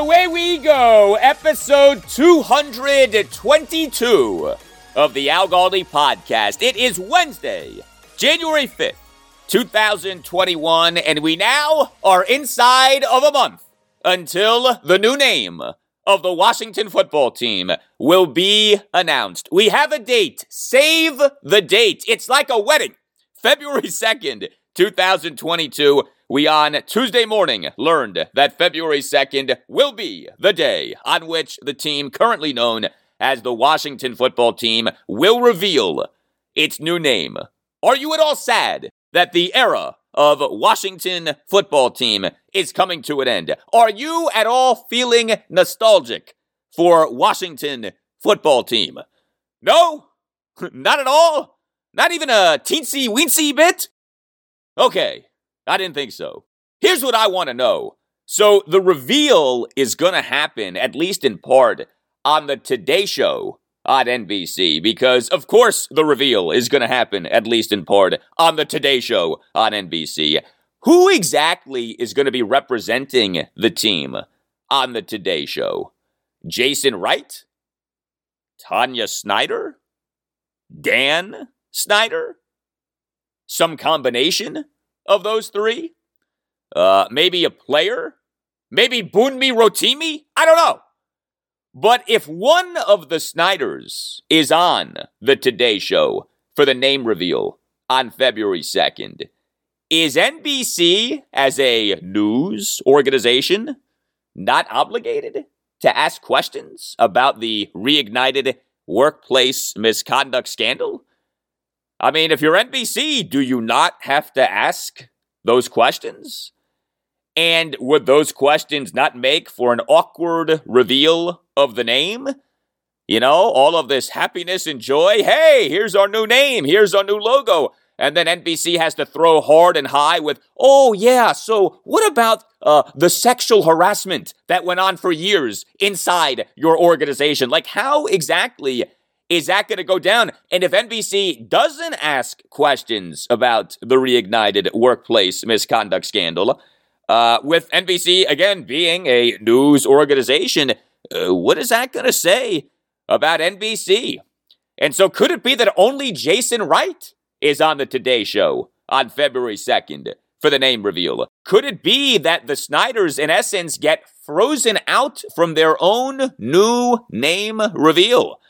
Away we go, episode 222 of the Al Galdi podcast. It is Wednesday, January 5th, 2021, and we now are inside of a month until the new name of the Washington football team will be announced. We have a date. Save the date. It's like a wedding. February 2nd, 2022. We on Tuesday morning learned that February 2nd will be the day on which the team currently known as the Washington football team will reveal its new name. Are you at all sad that the era of Washington football team is coming to an end? Are you at all feeling nostalgic for Washington football team? No? Not at all? Not even a teensy weensy bit? Okay, I didn't think so. Here's what I want to know. So the reveal is going to happen, at least in part, on the Today Show on NBC, because of course the reveal is going to happen, at least in part, on the Today Show on NBC. Who exactly is going to be representing the team on the Today Show? Jason Wright? Tanya Snyder? Dan Snyder? Some combination of those three? Uh, maybe a player? Maybe Bunmi Rotimi? I don't know. But if one of the Snyders is on the Today Show for the name reveal on February 2nd, is NBC, as a news organization, not obligated to ask questions about the reignited workplace misconduct scandal? I mean, if you're NBC, do you not have to ask those questions? And would those questions not make for an awkward reveal of the name? You know, all of this happiness and joy. Hey, here's our new name. Here's our new logo. And then NBC has to throw hard and high with, oh, yeah, so what about uh, the sexual harassment that went on for years inside your organization? Like, how exactly is that going to go down? And if NBC doesn't ask questions about the reignited workplace misconduct scandal, uh, with NBC again being a news organization, uh, what is that going to say about NBC? And so, could it be that only Jason Wright is on the Today Show on February 2nd for the name reveal? Could it be that the Snyders, in essence, get frozen out from their own new name reveal?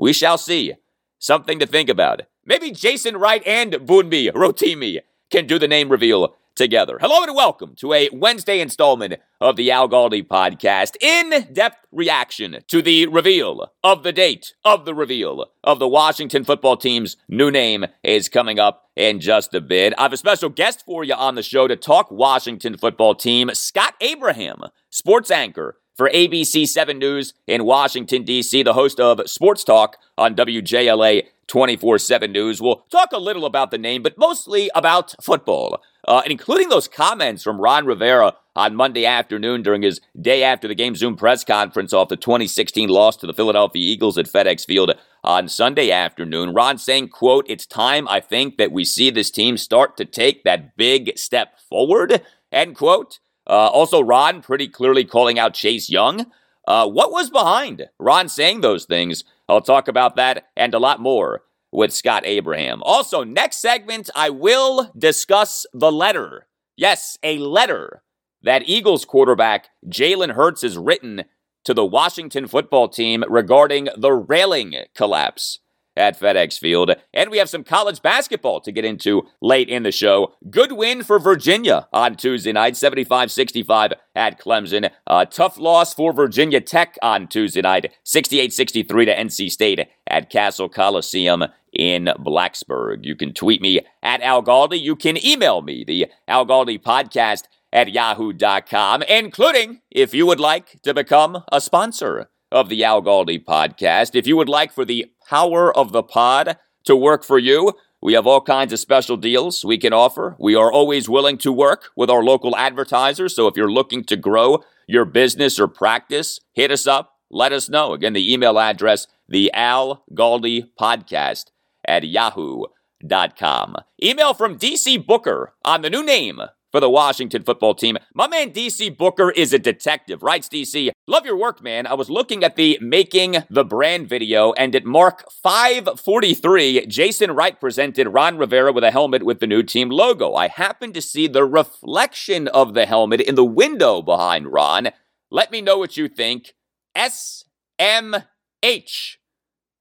We shall see. Something to think about. Maybe Jason Wright and Bunmi Rotimi can do the name reveal together. Hello and welcome to a Wednesday installment of the Al Galdi podcast. In depth reaction to the reveal of the date of the reveal of the Washington football team's new name is coming up in just a bit. I have a special guest for you on the show to talk Washington football team, Scott Abraham, sports anchor for ABC 7 News in Washington, D.C., the host of Sports Talk on WJLA 24 7 News. We'll talk a little about the name, but mostly about football, uh, including those comments from Ron Rivera on Monday afternoon during his day after the game Zoom press conference off the 2016 loss to the Philadelphia Eagles at FedEx Field on Sunday afternoon. Ron saying, quote, it's time I think that we see this team start to take that big step forward, end quote. Uh, also, Ron pretty clearly calling out Chase Young. Uh, what was behind Ron saying those things? I'll talk about that and a lot more with Scott Abraham. Also, next segment, I will discuss the letter. Yes, a letter that Eagles quarterback Jalen Hurts has written to the Washington football team regarding the railing collapse at FedEx Field. And we have some college basketball to get into late in the show. Good win for Virginia on Tuesday night, 75 65 at Clemson. Tough loss for Virginia Tech on Tuesday night, 68 63 to NC State at Cassell Coliseum in Blacksburg. You can tweet me at Al Galdi. You can email me, the Al Galdi podcast at yahoo.com, including if you would like to become a sponsor of the Al Galdi podcast. If you would like for the power of the pod to work for you, we have all kinds of special deals we can offer. We are always willing to work with our local advertisers. So if you're looking to grow your business or practice, hit us up. Let us know. Again, the email address, the Al Galdi podcast at yahoo.com. Email from DC Booker on the new name for the Washington football team. My man DC Booker is a detective, writes DC. Love your work, man. I was looking at the Making the Brand video, and at Mark 543, Jason Wright presented Ron Rivera with a helmet with the new team logo. I happened to see the reflection of the helmet in the window behind Ron. Let me know what you think. SMH,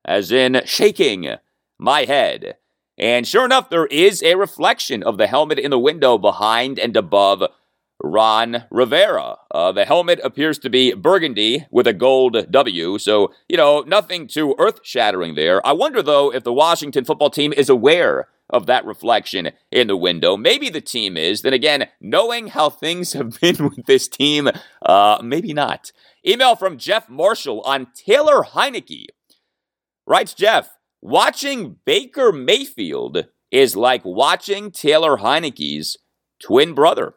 as in shaking my head. And sure enough, there is a reflection of the helmet in the window behind and above Ron Rivera. Uh, the helmet appears to be burgundy with a gold W, so, you know, nothing too earth shattering there. I wonder, though, if the Washington football team is aware of that reflection in the window. Maybe the team is. Then again, knowing how things have been with this team, uh, maybe not. Email from Jeff Marshall on Taylor Heinicke. Writes Jeff, Watching Baker Mayfield is like watching Taylor Heinicke's twin brother.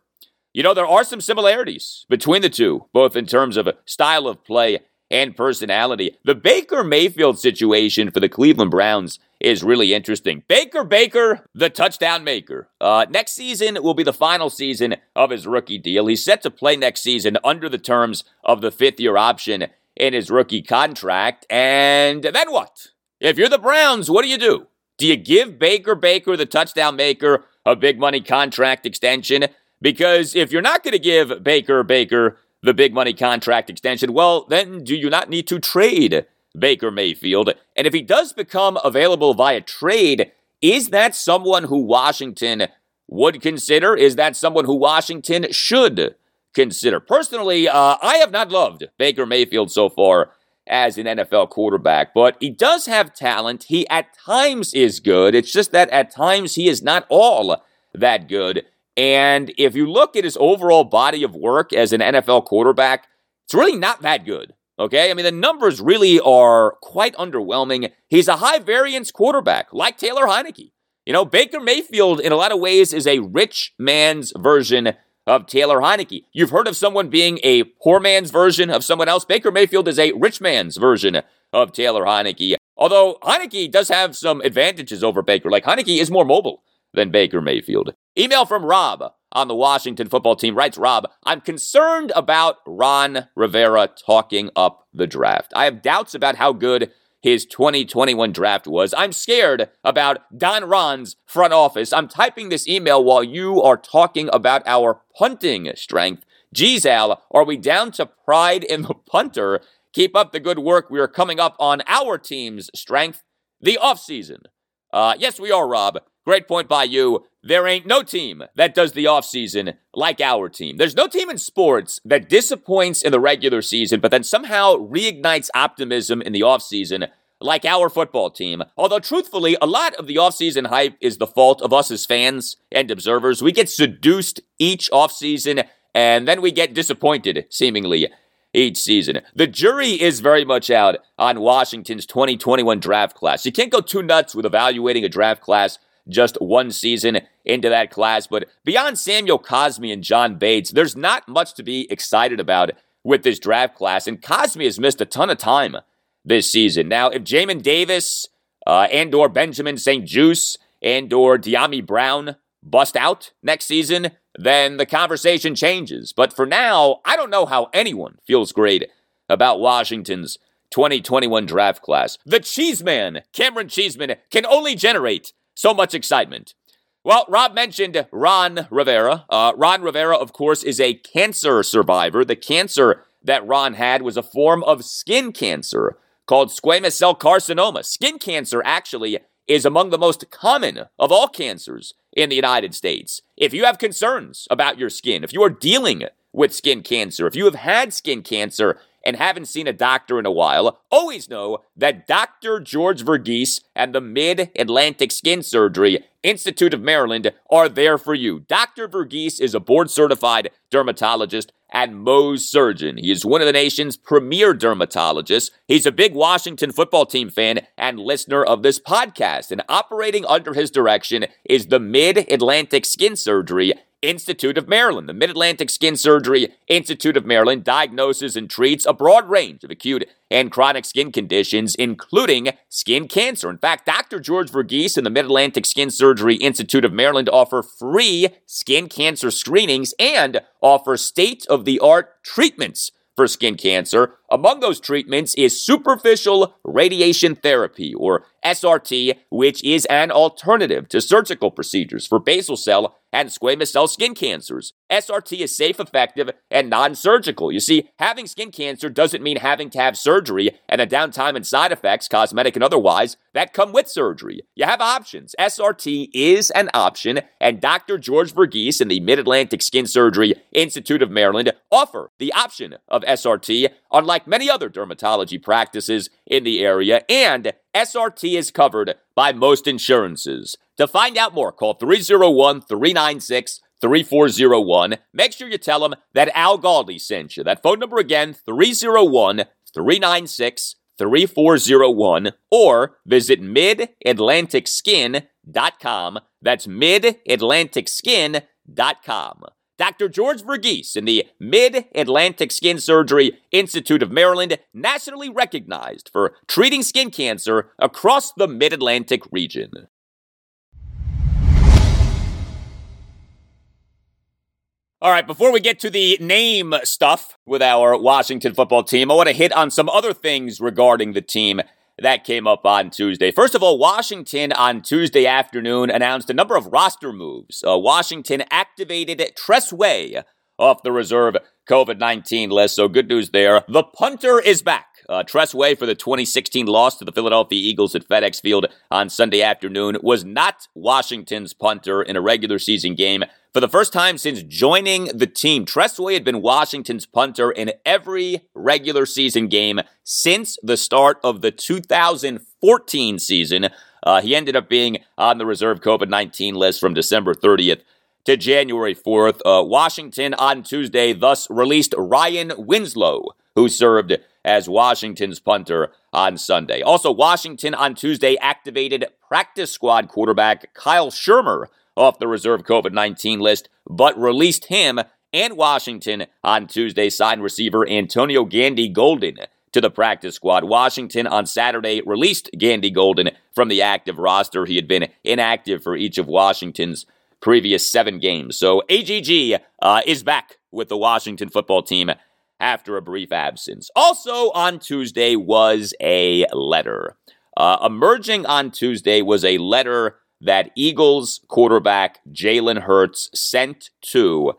You know, there are some similarities between the two, both in terms of style of play and personality. The Baker Mayfield situation for the Cleveland Browns is really interesting. Baker Baker, the touchdown maker. Uh, next season will be the final season of his rookie deal. He's set to play next season under the terms of the fifth year option in his rookie contract. And then what? If you're the Browns, what do you do? Do you give Baker Baker, the touchdown maker, a big money contract extension? Because if you're not going to give Baker Baker the big money contract extension, well, then do you not need to trade Baker Mayfield? And if he does become available via trade, is that someone who Washington would consider? Is that someone who Washington should consider? Personally, uh, I have not loved Baker Mayfield so far as an NFL quarterback, but he does have talent. He at times is good. It's just that at times he is not all that good. And if you look at his overall body of work as an NFL quarterback, it's really not that good. Okay? I mean, the numbers really are quite underwhelming. He's a high variance quarterback, like Taylor Heinicke. You know, Baker Mayfield, in a lot of ways, is a rich man's version of Taylor Heinicke. You've heard of someone being a poor man's version of someone else. Baker Mayfield is a rich man's version of Taylor Heinicke. Although Heinicke does have some advantages over Baker, like Heinicke is more mobile than Baker Mayfield. Email from Rob on the Washington football team writes Rob, I'm concerned about Ron Rivera talking up the draft. I have doubts about how good his 2021 draft was. I'm scared about Don Ron's front office. I'm typing this email while you are talking about our punting strength. Geez, Al, are we down to pride in the punter? Keep up the good work. We are coming up on our team's strength, the offseason. Uh, yes, we are, Rob. Great point by you. There ain't no team that does the offseason like our team. There's no team in sports that disappoints in the regular season, but then somehow reignites optimism in the offseason like our football team. Although, truthfully, a lot of the offseason hype is the fault of us as fans and observers. We get seduced each offseason, and then we get disappointed, seemingly, each season. The jury is very much out on Washington's 2021 draft class. You can't go too nuts with evaluating a draft class just one season into that class. But beyond Samuel Cosmi and John Bates, there's not much to be excited about with this draft class. And Cosmi has missed a ton of time this season. Now, if Jamin Davis uh, and or Benjamin St-Juste and or Dyami Brown bust out next season, then the conversation changes. But for now, I don't know how anyone feels great about Washington's 2021 draft class. The Cheeseman, Camaron Cheeseman, can only generate so much excitement. Well, Rob mentioned Ron Rivera. Uh, Ron Rivera, of course, is a cancer survivor. The cancer that Ron had was a form of skin cancer called squamous cell carcinoma. Skin cancer actually is among the most common of all cancers in the United States. If you have concerns about your skin, if you are dealing with skin cancer, if you have had skin cancer and haven't seen a doctor in a while, always know that Dr. George Verghese and the Mid Atlantic Skin Surgery Institute of Maryland are there for you. Dr. Verghese is a board certified dermatologist and Mohs surgeon. He is one of the nation's premier dermatologists. He's a big Washington football team fan and listener of this podcast. And operating under his direction is the Mid Atlantic Skin Surgery Institute of Maryland. The Mid Atlantic Skin Surgery Institute of Maryland diagnoses and treats a broad range of acute and chronic skin conditions, including skin cancer. In fact, Dr. George Verghese and the Mid Atlantic Skin Surgery Institute of Maryland offer free skin cancer screenings and offer state of the art treatments for skin cancer. Among those treatments is superficial radiation therapy, or SRT, which is an alternative to surgical procedures for basal cell and squamous cell skin cancers. SRT is safe, effective, and non surgical. You see, having skin cancer doesn't mean having to have surgery and the downtime and side effects, cosmetic and otherwise, that come with surgery. You have options. SRT is an option, and Dr. George Verghese and the Mid Atlantic Skin Surgery Institute of Maryland offer the option of SRT, unlike many other dermatology practices in the area, and SRT is covered by most insurances. To find out more, call 301 396 3401. Make sure you tell them that Al Galdi sent you. That phone number again, 301 396 3401, or visit midatlanticskin.com. That's midatlanticskin.com. Dr. George Verghese in the Mid Atlantic Skin Surgery Institute of Maryland, nationally recognized for treating skin cancer across the Mid Atlantic region. All right, before we get to the name stuff with our Washington football team, I want to hit on some other things regarding the team that came up on Tuesday. First of all, Washington on Tuesday afternoon announced a number of roster moves. Uh, Washington activated Tress Way off the reserve COVID 19 list, so good news there. The punter is back. Uh, Tress Way for the 2016 loss to the Philadelphia Eagles at FedEx Field on Sunday afternoon was not Washington's punter in a regular season game. For the first time since joining the team, Tress Way had been Washington's punter in every regular season game since the start of the 2014 season. Uh, he ended up being on the reserve COVID 19 list from December 30th to January 4th. Uh, Washington on Tuesday thus released Ryan Winslow, who served as Washington's punter on Sunday. Also, Washington on Tuesday activated practice squad quarterback Kyle Shurmur off the reserve COVID 19 list, but released him and Washington on Tuesday signed receiver Antonio Gandy Golden to the practice squad. Washington on Saturday released Gandy Golden from the active roster. He had been inactive for each of Washington's previous seven games. So AGG uh, is back with the Washington football team after a brief absence. Also on Tuesday was a letter. Uh, emerging on Tuesday was a letter that Eagles quarterback Jalen Hurts sent to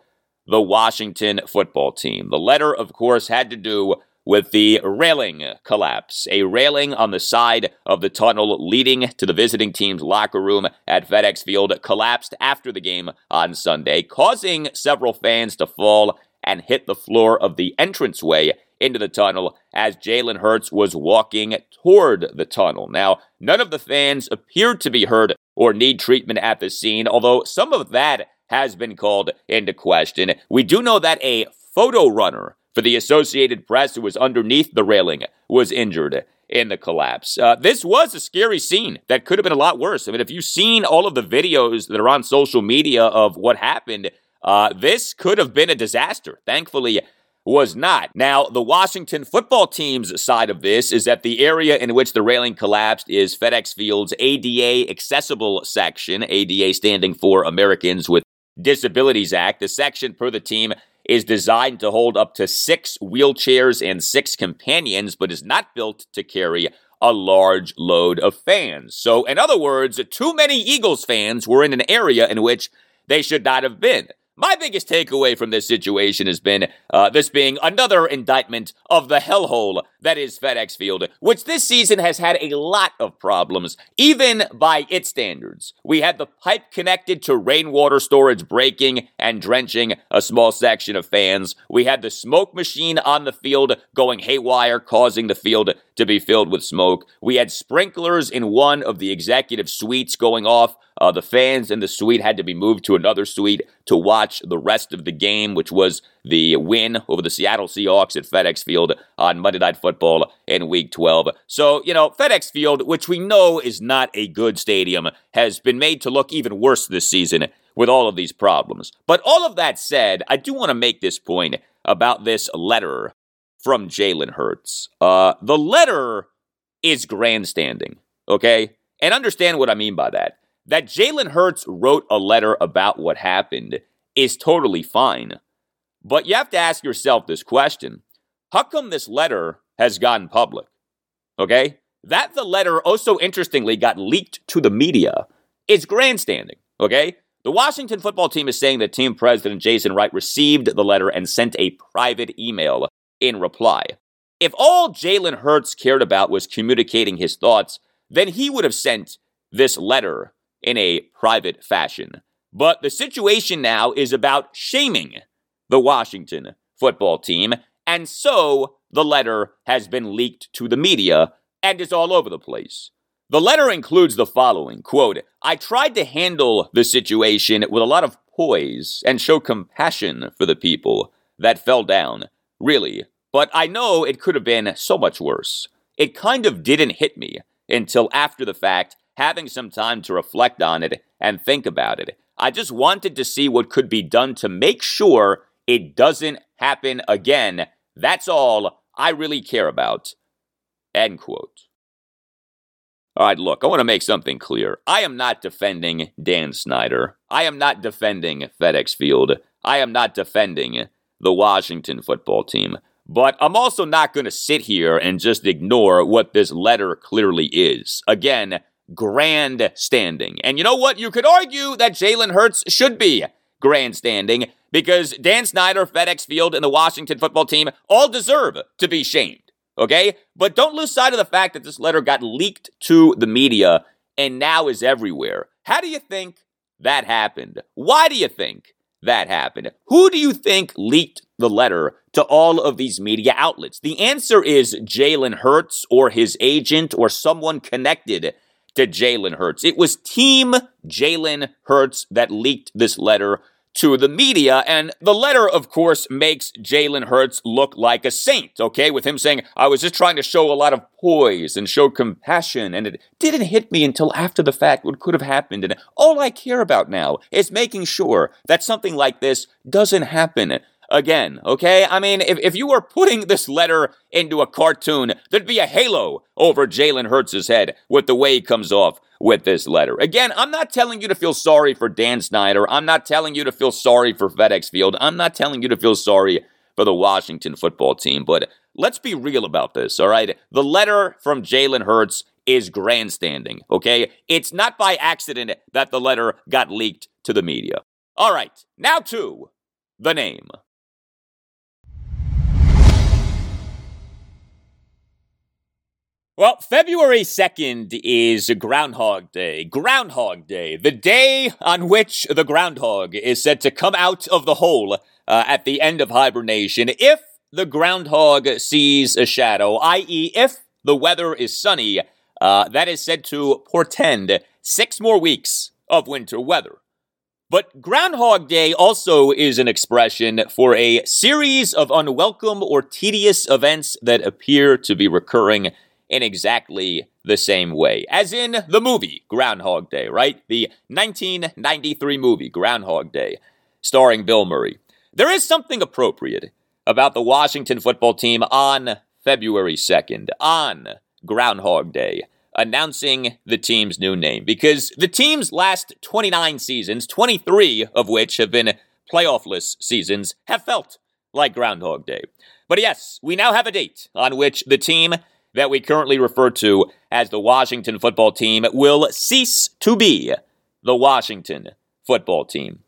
the Washington football team. The letter, of course, had to do with the railing collapse. A railing on the side of the tunnel leading to the visiting team's locker room at FedEx Field collapsed after the game on Sunday, causing several fans to fall and hit the floor of the entranceway into the tunnel as Jalen Hurts was walking toward the tunnel. Now, none of the fans appeared to be hurt or need treatment at the scene, although some of that has been called into question. We do know that a photo runner for the Associated Press who was underneath the railing was injured in the collapse. Uh, this was a scary scene that could have been a lot worse. I mean, if you've seen all of the videos that are on social media of what happened, uh, this could have been a disaster. Thankfully, was not. Now, the Washington football team's side of this is that the area in which the railing collapsed is FedEx Field's ADA accessible section, ADA standing for Americans with Disabilities Act. The section, per the team, is designed to hold up to six wheelchairs and six companions, but is not built to carry a large load of fans. So, in other words, too many Eagles fans were in an area in which they should not have been. My biggest takeaway from this situation has been uh, this being another indictment of the hellhole that is FedEx Field, which this season has had a lot of problems, even by its standards. We had the pipe connected to rainwater storage breaking and drenching a small section of fans. We had the smoke machine on the field going haywire, causing the field to be filled with smoke. We had sprinklers in one of the executive suites going off. Uh, the fans in the suite had to be moved to another suite to watch the rest of the game, which was the win over the Seattle Seahawks at FedEx Field on Monday Night Football in Week 12. So, you know, FedEx Field, which we know is not a good stadium, has been made to look even worse this season with all of these problems. But all of that said, I do want to make this point about this letter from Jalen Hurts. Uh, the letter is grandstanding, okay? And understand what I mean by that. That Jalen Hurts wrote a letter about what happened is totally fine. But you have to ask yourself this question How come this letter has gone public? Okay? That the letter, also interestingly, got leaked to the media is grandstanding. Okay? The Washington football team is saying that team president Jason Wright received the letter and sent a private email in reply. If all Jalen Hurts cared about was communicating his thoughts, then he would have sent this letter in a private fashion. But the situation now is about shaming the Washington football team, and so the letter has been leaked to the media and is all over the place. The letter includes the following quote, I tried to handle the situation with a lot of poise and show compassion for the people that fell down, really, but I know it could have been so much worse. It kind of didn't hit me until after the fact, having some time to reflect on it and think about it. I just wanted to see what could be done to make sure it doesn't happen again. That's all I really care about. End quote. All right, look, I want to make something clear. I am not defending Dan Snyder. I am not defending FedEx Field. I am not defending the Washington football team. But I'm also not going to sit here and just ignore what this letter clearly is. Again, grandstanding. And you know what? You could argue that Jalen Hurts should be grandstanding because Dan Snyder, FedEx Field, and the Washington football team all deserve to be shamed. Okay? But don't lose sight of the fact that this letter got leaked to the media and now is everywhere. How do you think that happened? Why do you think that happened? Who do you think leaked the letter to all of these media outlets? The answer is Jalen Hurts or his agent or someone connected to Jalen Hurts. It was Team Jalen Hurts that leaked this letter to the media. And the letter, of course, makes Jalen Hurts look like a saint, okay? With him saying, I was just trying to show a lot of poise and show compassion, and it didn't hit me until after the fact what could have happened. And all I care about now is making sure that something like this doesn't happen again, okay? I mean, if, if you were putting this letter into a cartoon, there'd be a halo over Jalen Hurts' head with the way he comes off with this letter. Again, I'm not telling you to feel sorry for Dan Snyder. I'm not telling you to feel sorry for FedEx Field. I'm not telling you to feel sorry for the Washington football team, but let's be real about this, all right? The letter from Jalen Hurts is grandstanding, okay? It's not by accident that the letter got leaked to the media. All right, now to the name. Well, February 2nd is Groundhog Day. Groundhog Day, the day on which the groundhog is said to come out of the hole uh, at the end of hibernation if the groundhog sees a shadow, i.e., if the weather is sunny. Uh, that is said to portend six more weeks of winter weather. But Groundhog Day also is an expression for a series of unwelcome or tedious events that appear to be recurring in exactly the same way. As in the movie Groundhog Day, right? The 1993 movie Groundhog Day, starring Bill Murray. There is something appropriate about the Washington football team on February 2nd, on Groundhog Day, announcing the team's new name. Because the team's last 29 seasons, 23 of which have been playoffless seasons, have felt like Groundhog Day. But yes, we now have a date on which the team that we currently refer to as the Washington football team will cease to be the Washington football team.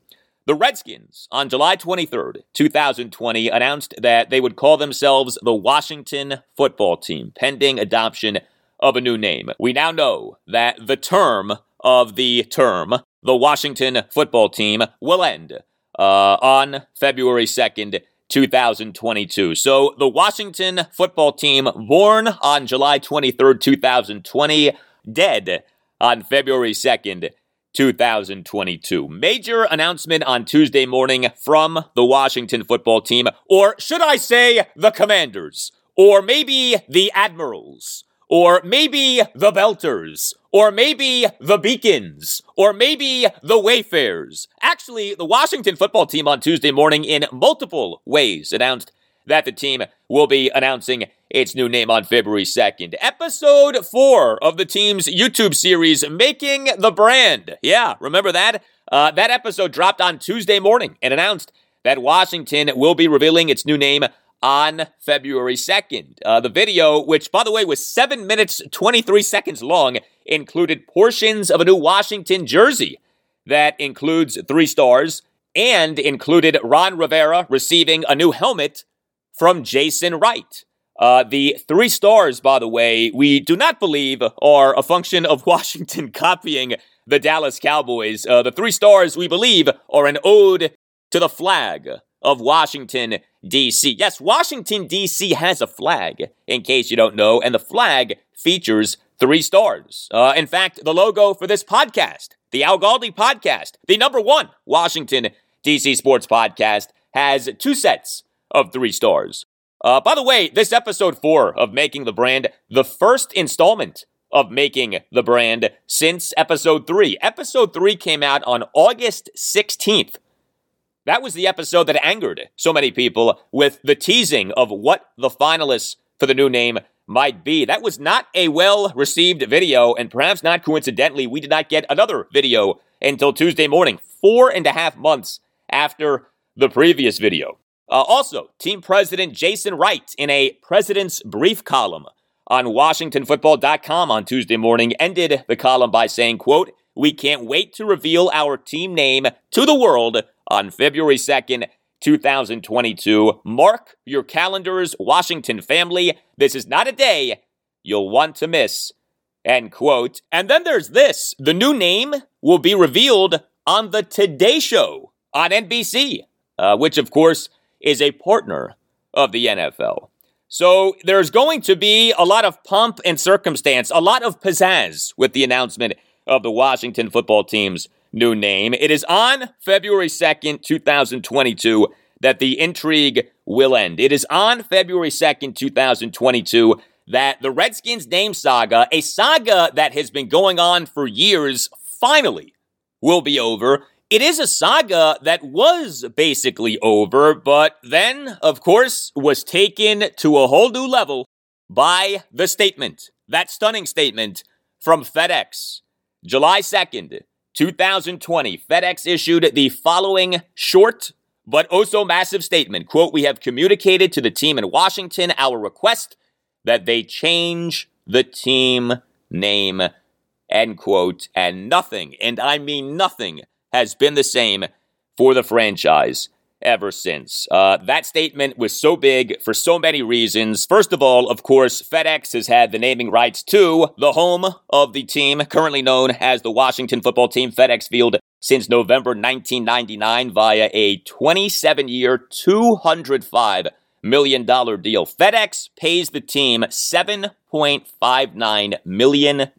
The Redskins, on July 23rd, 2020, announced that they would call themselves the Washington football team, pending adoption of a new name. We now know that the term of the term, the Washington football team, will end uh, on February 2nd, 2022. So the Washington football team, born on July 23rd, 2020, dead on February 2nd, 2022. Major announcement on Tuesday morning from the Washington football team, or should I say the Commanders, or maybe the Admirals, or maybe the Belters, or maybe the Beacons, or maybe the Wayfarers. Actually, the Washington football team on Tuesday morning, in multiple ways, announced that the team will be announcing its new name on February 2nd. Episode 4 of the team's YouTube series, Making the Brand. Yeah, remember that? Uh, that episode dropped on Tuesday morning and announced that Washington will be revealing its new name on February 2nd. Uh, the video, which by the way was 7 minutes 23 seconds long, included portions of a new Washington jersey that includes three stars and included Ron Rivera receiving a new helmet from Jason Wright. Uh, the three stars, by the way, we do not believe are a function of Washington copying the Dallas Cowboys. Uh, the three stars, we believe, are an ode to the flag of Washington, D.C. Yes, Washington, D.C. has a flag, in case you don't know, and the flag features three stars. Uh, in fact, the logo for this podcast, the Al Galdi podcast, the number one Washington, D.C. sports podcast, has two sets of three stars. Uh, by the way, this episode four of Making the Brand, the first installment of Making the Brand since episode three. Episode three came out on August 16th. That was the episode that angered so many people with the teasing of what the finalists for the new name might be. That was not a well received video, and perhaps not coincidentally, we did not get another video until Tuesday morning, four and a half months after the previous video. Uh, also, team president Jason Wright, in a president's brief column on WashingtonFootball.com on Tuesday morning, ended the column by saying, quote, we can't wait to reveal our team name to the world on February 2nd, 2022. Mark your calendars, Washington family. This is not a day you'll want to miss. End quote. And then there's this the new name will be revealed on the Today Show on NBC, uh, which, of course, is a partner of the NFL. So there's going to be a lot of pomp and circumstance, a lot of pizzazz with the announcement of the Washington football team's new name. It is on February 2nd, 2022, that the intrigue will end. It is on February 2nd, 2022, that the Redskins name saga, a saga that has been going on for years, finally will be over. It is a saga that was basically over, but then, of course, was taken to a whole new level by the statement, that stunning statement from FedEx. July 2nd, 2020, FedEx issued the following short but also massive statement. Quote, we have communicated to the team in Washington our request that they change the team name, end quote, and nothing, and I mean nothing, has been the same for the franchise ever since. Uh, that statement was so big for so many reasons. First of all, of course, FedEx has had the naming rights to the home of the team, currently known as the Washington football team, FedEx Field, since November 1999 via a 27 year, $205 million deal. FedEx pays the team $7.59 million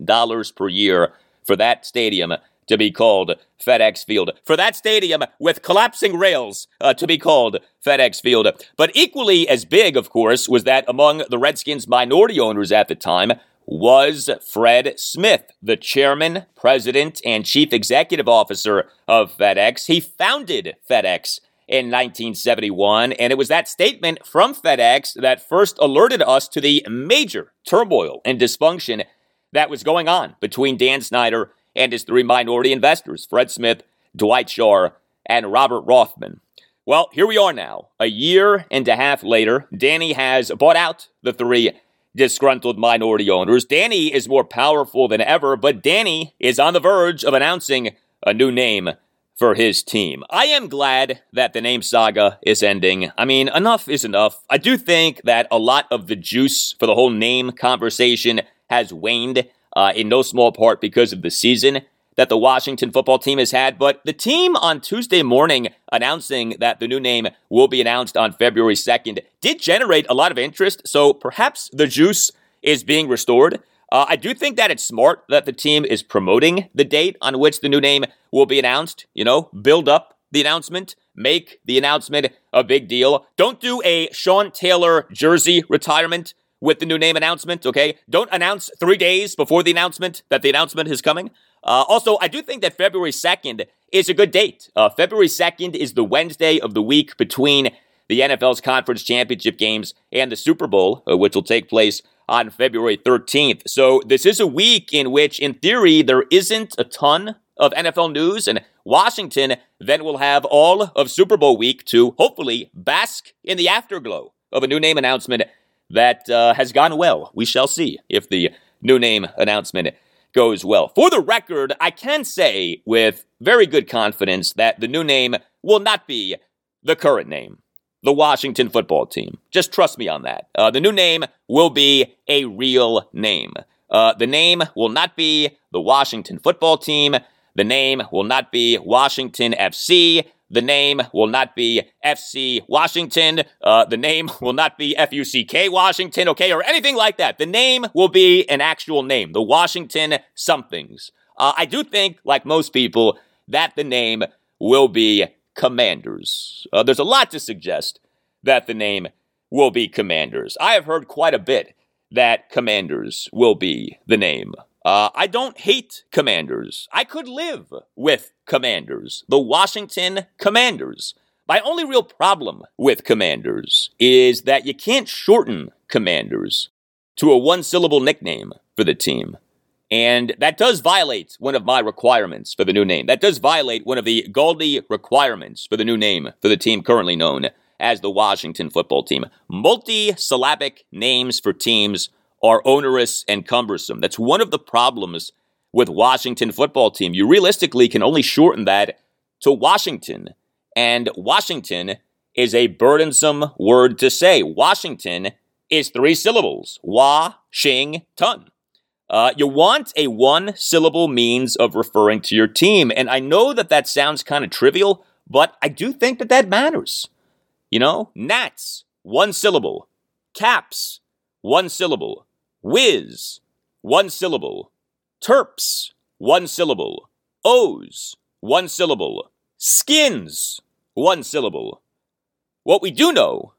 per year for that stadium to be called FedEx Field. For that stadium with collapsing rails uh, to be called FedEx Field. But equally as big, of course, was that among the Redskins' minority owners at the time, was Fred Smith, the chairman, president, and chief executive officer of FedEx. He founded FedEx in 1971, and it was that statement from FedEx that first alerted us to the major turmoil and dysfunction that was going on between Dan Snyder and his three minority investors, Fred Smith, Dwight Schar, and Robert Rothman. Well, here we are now. A year and a half later, Danny has bought out the three disgruntled minority owners. Danny is more powerful than ever, but Danny is on the verge of announcing a new name for his team. I am glad that the name saga is ending. I mean, enough is enough. I do think that a lot of the juice for the whole name conversation has waned uh, in no small part because of the season that the Washington football team has had, but the team on Tuesday morning announcing that the new name will be announced on February 2nd did generate a lot of interest, so perhaps the juice is being restored. Uh, I do think that it's smart that the team is promoting the date on which the new name will be announced. You know, build up the announcement, make the announcement a big deal. Don't do a Sean Taylor jersey retirement with the new name announcement, okay? Don't announce three days before the announcement that the announcement is coming. Uh, also, I do think that February 2nd is a good date. Uh, February 2nd is the Wednesday of the week between the NFL's conference championship games and the Super Bowl, uh, which will take place on February 13th. So, this is a week in which, in theory, there isn't a ton of NFL news, and Washington then will have all of Super Bowl week to hopefully bask in the afterglow of a new name announcement that uh, has gone well. We shall see if the new name announcement goes well. For the record, I can say with very good confidence that the new name will not be the current name, the Washington football team. Just trust me on that. Uh, the new name will be a real name. Uh, the name will not be the Washington football team. The name will not be Washington FC. The name will not be FC Washington. Uh, the name will not be FUCK Washington, okay, or anything like that. The name will be an actual name, the Washington somethings. Uh, I do think, like most people, that the name will be Commanders. Uh, there's a lot to suggest that the name will be Commanders. I have heard quite a bit that Commanders will be the name uh, I don't hate commanders. I could live with commanders, the Washington Commanders. My only real problem with commanders is that you can't shorten commanders to a one syllable nickname for the team. And that does violate one of my requirements for the new name. That does violate one of the Galdi requirements for the new name for the team currently known as the Washington football team. Multi syllabic names for teams are onerous and cumbersome. That's one of the problems with Washington football team. You realistically can only shorten that to Washington. And Washington is a burdensome word to say. Washington is three syllables. Wa, shing, ton. Uh, you want a one syllable means of referring to your team. And I know that that sounds kind of trivial, but I do think that that matters. You know, Nats, one syllable. Caps, one syllable. Wiz, one syllable. Terps, one syllable. O's, one syllable. Skins, one syllable. What we do know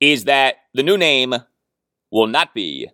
is that the new name will not be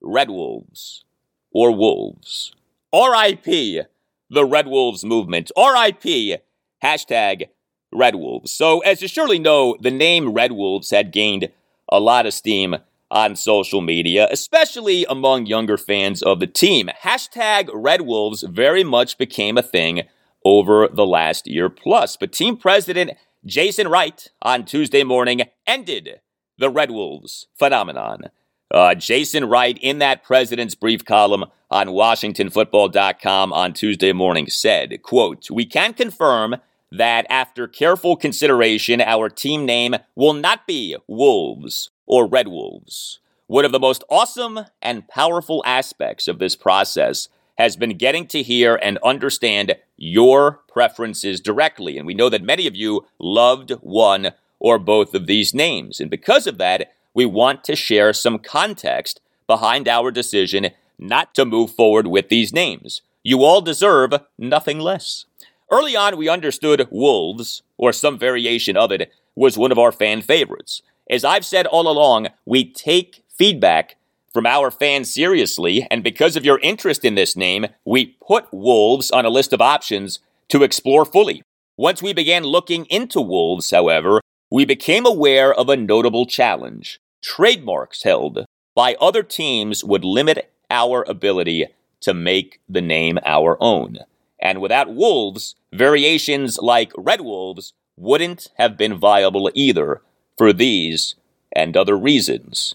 Red Wolves or Wolves. RIP, the Red Wolves movement. RIP, hashtag Red Wolves. So, as you surely know, the name Red Wolves had gained a lot of steam on social media, especially among younger fans of the team. Hashtag Red Wolves very much became a thing over the last year plus. But team president Jason Wright on Tuesday morning ended the Red Wolves phenomenon. Uh, Jason Wright, in that president's brief column on WashingtonFootball.com on Tuesday morning, said, quote, We can confirm that after careful consideration, our team name will not be Wolves or Red Wolves. One of the most awesome and powerful aspects of this process has been getting to hear and understand your preferences directly. And we know that many of you loved one or both of these names. And because of that, we want to share some context behind our decision not to move forward with these names. You all deserve nothing less. Early on, we understood Wolves, or some variation of it, was one of our fan favorites. As I've said all along, we take feedback from our fans seriously, and because of your interest in this name, we put Wolves on a list of options to explore fully. Once we began looking into Wolves, however, we became aware of a notable challenge. Trademarks held by other teams would limit our ability to make the name our own. And without Wolves, variations like Red Wolves wouldn't have been viable either for these and other reasons.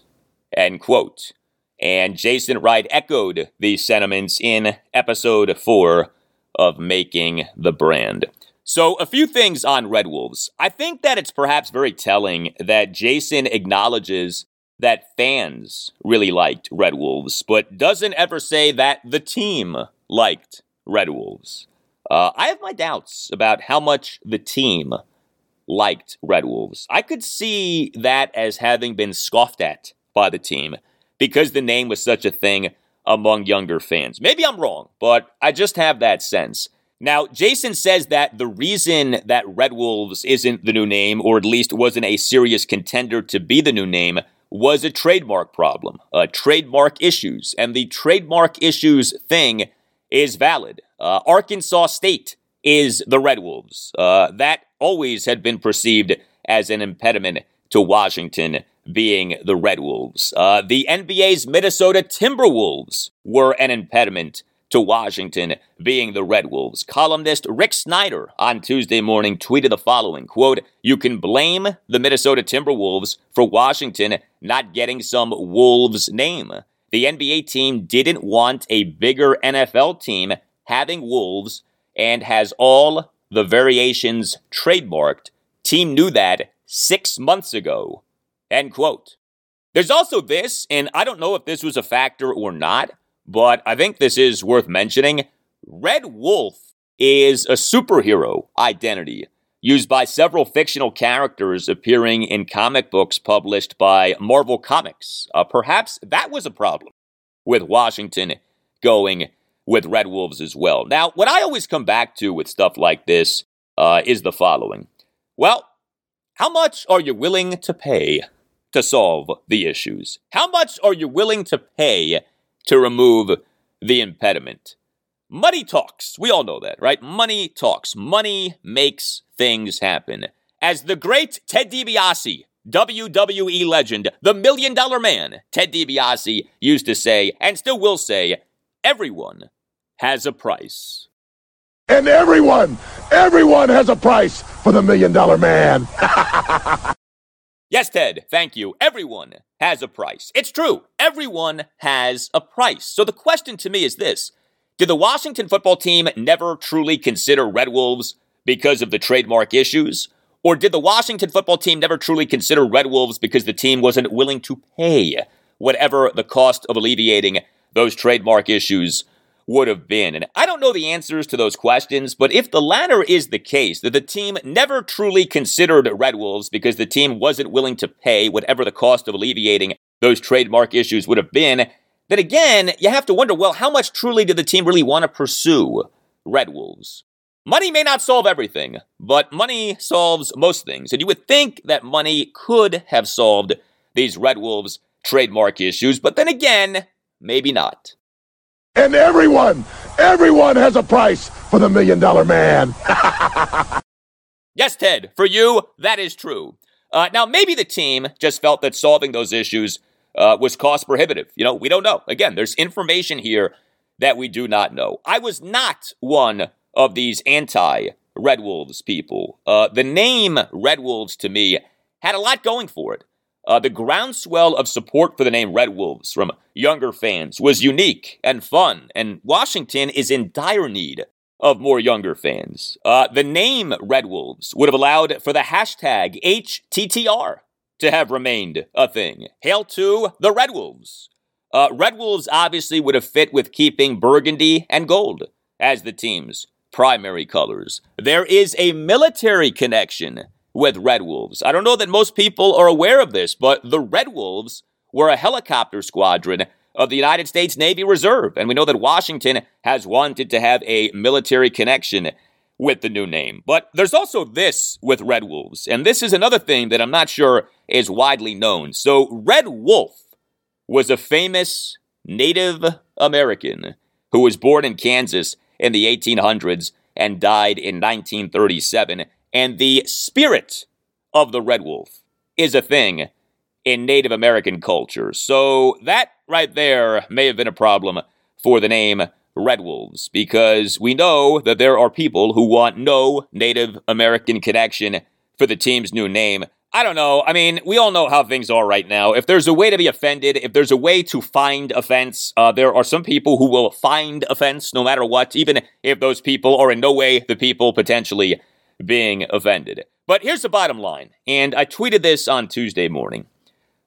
End quote. And Jason Wright echoed these sentiments in episode 4 of Making the Brand. So, a few things on Red Wolves. I think that it's perhaps very telling that Jason acknowledges that fans really liked Red Wolves, but doesn't ever say that the team liked Red Wolves. Uh, I have my doubts about how much the team liked Red Wolves. I could see that as having been scoffed at by the team because the name was such a thing among younger fans. Maybe I'm wrong, but I just have that sense. Now, Jason says that the reason that Red Wolves isn't the new name, or at least wasn't a serious contender to be the new name, was a trademark problem, uh, trademark issues. And the trademark issues thing is valid. Uh, Arkansas State is the Red Wolves. Uh, that always had been perceived as an impediment to Washington being the Red Wolves. Uh, the NBA's Minnesota Timberwolves were an impediment to Washington being the Red Wolves. Columnist Rick Snider on Tuesday morning tweeted the following quote, You can blame the Minnesota Timberwolves for Washington not getting some Wolves name. The NBA team didn't want a bigger NFL team having Wolves and has all the variations trademarked. Team knew that six months ago. End quote. There's also this, and I don't know if this was a factor or not, but I think this is worth mentioning. Red Wolf is a superhero identity used by several fictional characters appearing in comic books published by Marvel Comics. Uh, perhaps that was a problem with Washington going with Red Wolves as well. Now, what I always come back to with stuff like this uh, is the following. Well, how much are you willing to pay to solve the issues? How much are you willing to pay to remove the impediment? Money talks. We all know that, right? Money talks. Money makes things happen. As the great Ted DiBiase, WWE legend, the million dollar man, Ted DiBiase used to say, and still will say, everyone has a price. And everyone, everyone has a price for the million dollar man. yes, Ted, thank you. Everyone has a price. It's true. Everyone has a price. So the question to me is this Did the Washington football team never truly consider Red Wolves because of the trademark issues? Or did the Washington football team never truly consider Red Wolves because the team wasn't willing to pay whatever the cost of alleviating those trademark issues would have been? And I don't know the answers to those questions, but if the latter is the case, that the team never truly considered Red Wolves because the team wasn't willing to pay whatever the cost of alleviating those trademark issues would have been, then again, you have to wonder well, how much truly did the team really want to pursue Red Wolves? Money may not solve everything, but money solves most things. And you would think that money could have solved these Red Wolves trademark issues, but then again, maybe not. And everyone, everyone has a price for the million dollar man. yes, Ted, for you, that is true. Uh, now, maybe the team just felt that solving those issues uh, was cost prohibitive. You know, we don't know. Again, there's information here that we do not know. I was not one of these anti Red Wolves people. Uh, the name Red Wolves to me had a lot going for it. Uh, the groundswell of support for the name Red Wolves from younger fans was unique and fun, and Washington is in dire need of more younger fans. Uh, the name Red Wolves would have allowed for the hashtag HTTR to have remained a thing. Hail to the Red Wolves. Uh, Red Wolves obviously would have fit with keeping burgundy and gold as the team's primary colors. There is a military connection with Red Wolves. I don't know that most people are aware of this, but the Red Wolves were a helicopter squadron of the United States Navy Reserve. And we know that Washington has wanted to have a military connection with the new name. But there's also this with Red Wolves. And this is another thing that I'm not sure is widely known. So, Red Wolf was a famous Native American who was born in Kansas in the 1800s and died in 1937. And the spirit of the Red Wolf is a thing in Native American culture. So that right there may have been a problem for the name Red Wolves because we know that there are people who want no Native American connection for the team's new name. I don't know. I mean, we all know how things are right now. If there's a way to be offended, if there's a way to find offense, uh, there are some people who will find offense no matter what, even if those people are in no way the people potentially being offended. But here's the bottom line, and I tweeted this on Tuesday morning.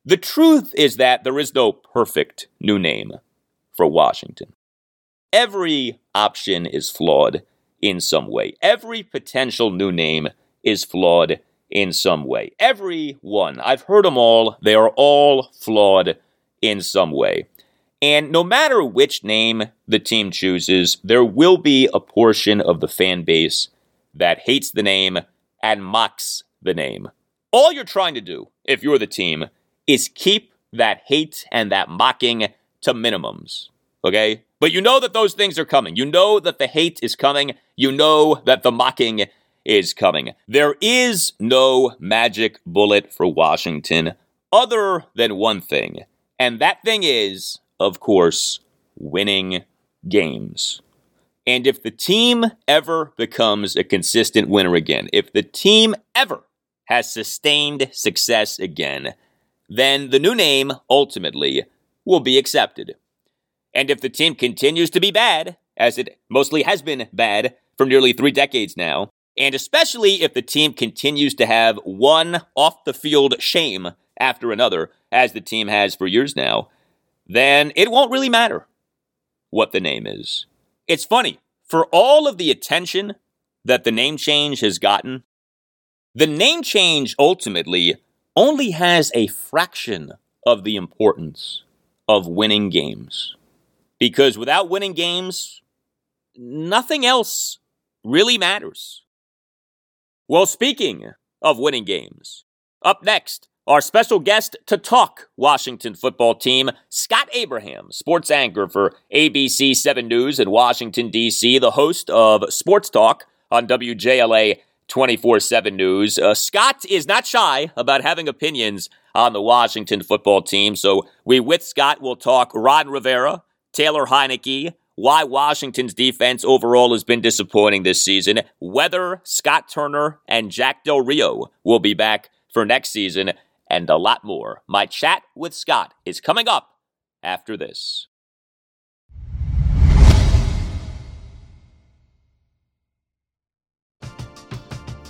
The truth is that there is no perfect new name for Washington. Every option is flawed in some way. Every potential new name is flawed in some way. Every one. I've heard them all. They are all flawed in some way. And no matter which name the team chooses, there will be a portion of the fan base that hates the name and mocks the name. All you're trying to do, if you're the team, is keep that hate and that mocking to minimums. Okay? But you know that those things are coming. You know that the hate is coming. You know that the mocking is coming. There is no magic bullet for Washington other than one thing. And that thing is, of course, winning games. And if the team ever becomes a consistent winner again, if the team ever has sustained success again, then the new name ultimately will be accepted. And if the team continues to be bad, as it mostly has been bad for nearly three decades now, and especially if the team continues to have one off the field shame after another, as the team has for years now, then it won't really matter what the name is. It's funny, for all of the attention that the name change has gotten, the name change ultimately only has a fraction of the importance of winning games. Because without winning games, nothing else really matters. Well, speaking of winning games, up next, our special guest to talk Washington football team, Scott Abraham, sports anchor for ABC 7 News in Washington, D.C., the host of Sports Talk on WJLA 24 7 News. Uh, Scott is not shy about having opinions on the Washington football team. So we, with Scott, will talk Ron Rivera, Taylor Heinicke, why Washington's defense overall has been disappointing this season, whether Scott Turner and Jack Del Rio will be back for next season, and a lot more. My chat with Scott is coming up after this.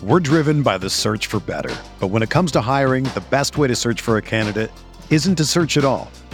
We're driven by the search for better. But when it comes to hiring, the best way to search for a candidate isn't to search at all.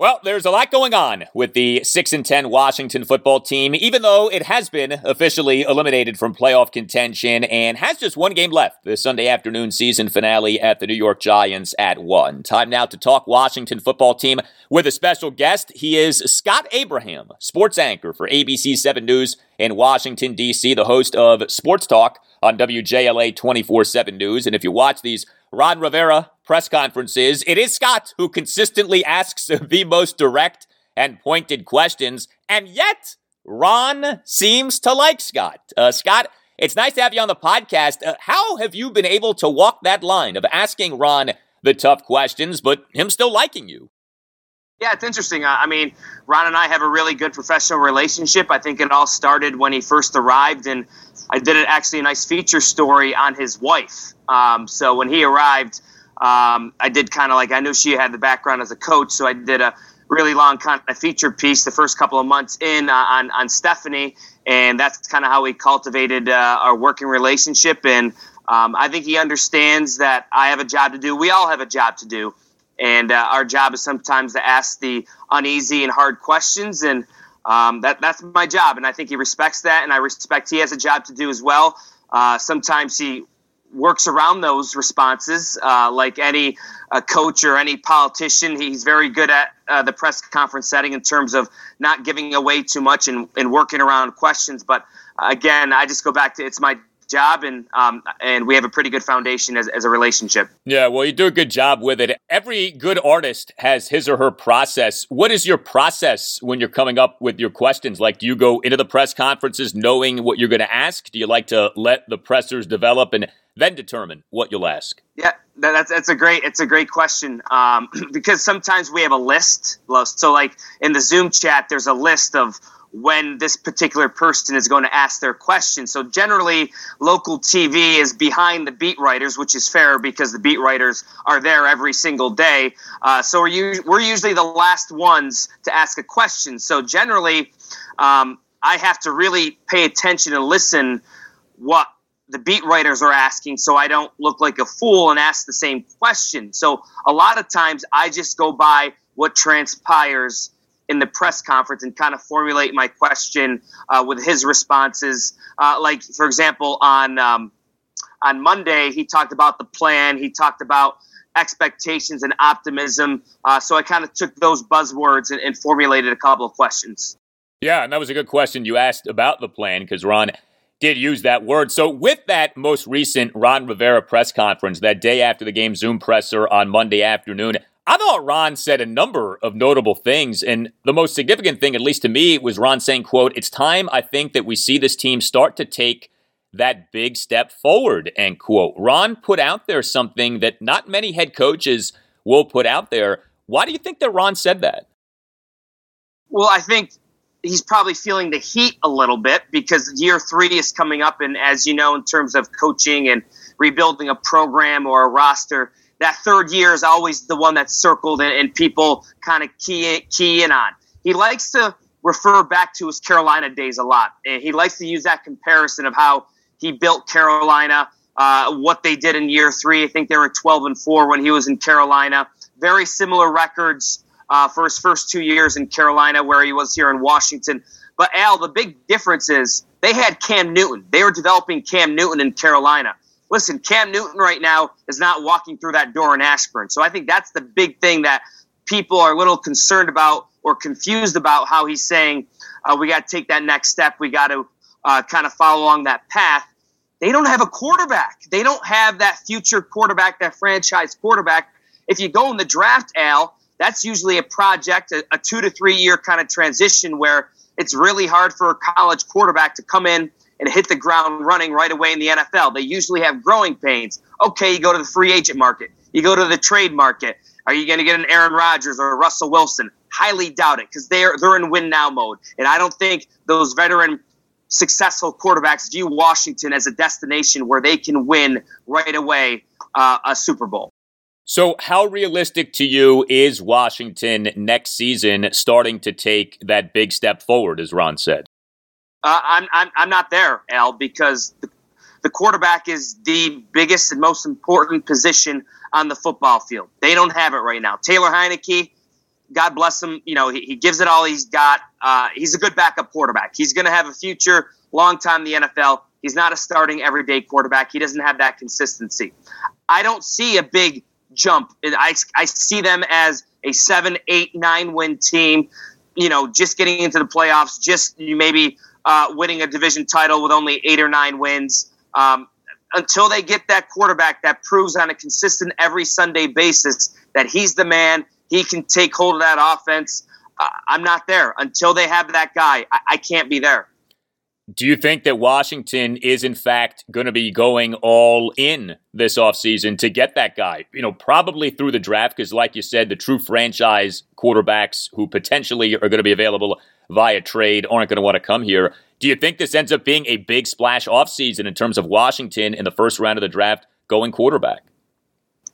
Well, there's a lot going on with the 6 and 10 Washington football team, even though it has been officially eliminated from playoff contention and has just one game left the Sunday afternoon season finale at the New York Giants at 1. Time now to talk Washington football team with a special guest. He is Scott Abraham, sports anchor for ABC 7 News in Washington, D.C., the host of Sports Talk on WJLA 24 7 News. And if you watch these Ron Rivera press conferences, it is Scott who consistently asks the most direct and pointed questions, and yet Ron seems to like Scott. Uh, Scott, it's nice to have you on the podcast. Uh, how have you been able to walk that line of asking Ron the tough questions, but him still liking you? Yeah, it's interesting. I mean, Ron and I have a really good professional relationship. I think it all started when he first arrived, and I did it actually a nice feature story on his wife. Um, so when he arrived, um, I did kind of like I knew she had the background as a coach, so I did a really long kind of feature piece the first couple of months in uh, on on Stephanie, and that's kind of how we cultivated uh, our working relationship. And um, I think he understands that I have a job to do. We all have a job to do and uh, our job is sometimes to ask the uneasy and hard questions, and um, that that's my job. And I think he respects that, and I respect he has a job to do as well. Uh, sometimes he works around those responses, uh, like any uh, coach or any politician. He's very good at uh, the press conference setting in terms of not giving away too much and, and working around questions. But again, I just go back to it's my job, and um, and we have a pretty good foundation as, as a relationship. Yeah, well, you do a good job with it. Every good artist has his or her process. What is your process when you're coming up with your questions? Like, do you go into the press conferences knowing what you're going to ask? Do you like to let the pressers develop and then determine what you'll ask? Yeah, that's that's a great it's a great question um, because sometimes we have a list. So, like in the Zoom chat, there's a list of when this particular person is going to ask their question. So generally, local TV is behind the beat writers, which is fair because the beat writers are there every single day. Uh, so we're, we're usually the last ones to ask a question. So generally, um, I have to really pay attention and listen what the beat writers are asking so I don't look like a fool and ask the same question. So a lot of times I just go by what transpires in the press conference and kind of formulate my question uh, with his responses. Uh, like, for example, on um, on Monday, he talked about the plan. He talked about expectations and optimism. Uh, so I kind of took those buzzwords and, and formulated a couple of questions. Yeah, and that was a good question you asked about the plan because Ron did use that word. So, with that most recent Ron Rivera press conference, that day after the game Zoom presser on Monday afternoon, I thought Ron said a number of notable things, and the most significant thing, at least to me, was Ron saying, quote, it's time I think that we see this team start to take that big step forward, end quote. Ron put out there something that not many head coaches will put out there. Why do you think that Ron said that? Well, I think he's probably feeling the heat a little bit because year three is coming up, and as you know, in terms of coaching and rebuilding a program or a roster, that third year is always the one that's circled and, and people kind of key, key in on. He likes to refer back to his Carolina days a lot. And he likes to use that comparison of how he built Carolina, uh, what they did in year three. I think they were 12 and 4 when he was in Carolina. Very similar records uh, for his first two years in Carolina, where he was here in Washington. But Al, the big difference is they had Cam Newton. They were developing Cam Newton in Carolina listen, Cam Newton right now is not walking through that door in Ashburn. So I think that's the big thing that people are a little concerned about or confused about how he's saying uh, we got to take that next step. We got to uh, kind of follow along that path. They don't have a quarterback. They don't have that future quarterback, that franchise quarterback. If you go in the draft, Al, that's usually a project, a, a two to three year kind of transition where it's really hard for a college quarterback to come in and hit the ground running right away in the NFL. They usually have growing pains. Okay, you go to the free agent market. You go to the trade market. Are you going to get an Aaron Rodgers or a Russell Wilson? Highly doubt it because they're they're in win now mode, and I don't think those veteran successful quarterbacks view Washington as a destination where they can win right away uh, a Super Bowl. So, how realistic to you is Washington next season starting to take that big step forward, as Ron said? Uh, I'm, I'm, I'm not there, Al, because the, the quarterback is the biggest and most important position on the football field. They don't have it right now. Taylor Heinicke, God bless him, you know, he, he gives it all he's got. Uh, he's a good backup quarterback. He's going to have a future, long time in the NFL. He's not a starting everyday quarterback. He doesn't have that consistency. I don't see a big jump. I, I see them as a seven, eight, nine win team, you know, just getting into the playoffs, just maybe uh, winning a division title with only eight or nine wins. Um, until they get that quarterback that proves on a consistent every Sunday basis that he's the man, he can take hold of that offense. Uh, I'm not there until they have that guy. I, I can't be there. Do you think that Washington is, in fact, going to be going all in this offseason to get that guy? You know, probably through the draft, because, like you said, the true franchise quarterbacks who potentially are going to be available via trade aren't going to want to come here. Do you think this ends up being a big splash offseason in terms of Washington in the first round of the draft going quarterback?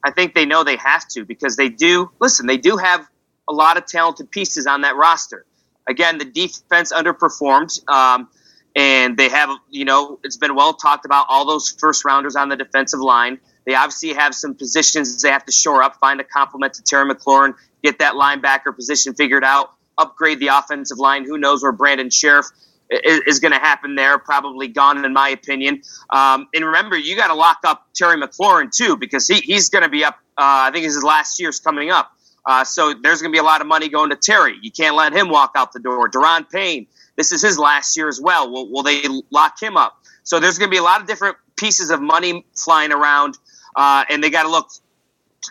I think they know they have to because they do, listen, they do have a lot of talented pieces on that roster. Again, the defense underperformed. Um, and they have, you know, it's been well talked about all those first rounders on the defensive line. They obviously have some positions they have to shore up, find a complement to Terry McLaurin, get that linebacker position figured out, upgrade the offensive line. Who knows where Brandon Scherff is, is going to happen there? Probably gone, in my opinion. Um, and remember, you got to lock up Terry McLaurin too, because he, he's going to be up. Uh, I think his last year's coming up. Uh, so there's going to be a lot of money going to Terry. You can't let him walk out the door. Da'Ron Payne this is his last year as well. Will, will they lock him up? So there's going to be a lot of different pieces of money flying around, uh, and they got to look.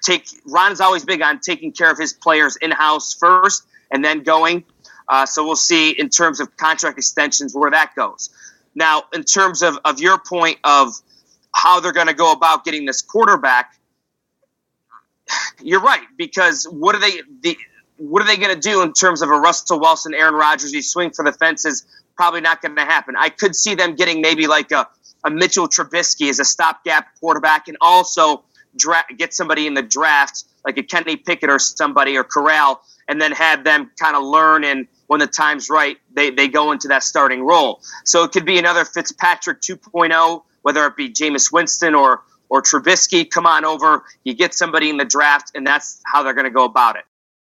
Take Ron is always big on taking care of his players in house first, and then going. Uh, so we'll see in terms of contract extensions where that goes. Now, in terms of, of your point of how they're going to go about getting this quarterback, you're right because what are they? The, what are they going to do in terms of a Russell Wilson, Aaron Rodgers? You swing for the fences, probably not going to happen. I could see them getting maybe like a, a Mitchell Trubisky as a stopgap quarterback and also dra- get somebody in the draft, like a Kenny Pickett or somebody or Corral, and then have them kind of learn and when the time's right, they, they go into that starting role. So it could be another Fitzpatrick 2.0, whether it be Jameis Winston or or Trubisky, come on over. You get somebody in the draft, and that's how they're going to go about it.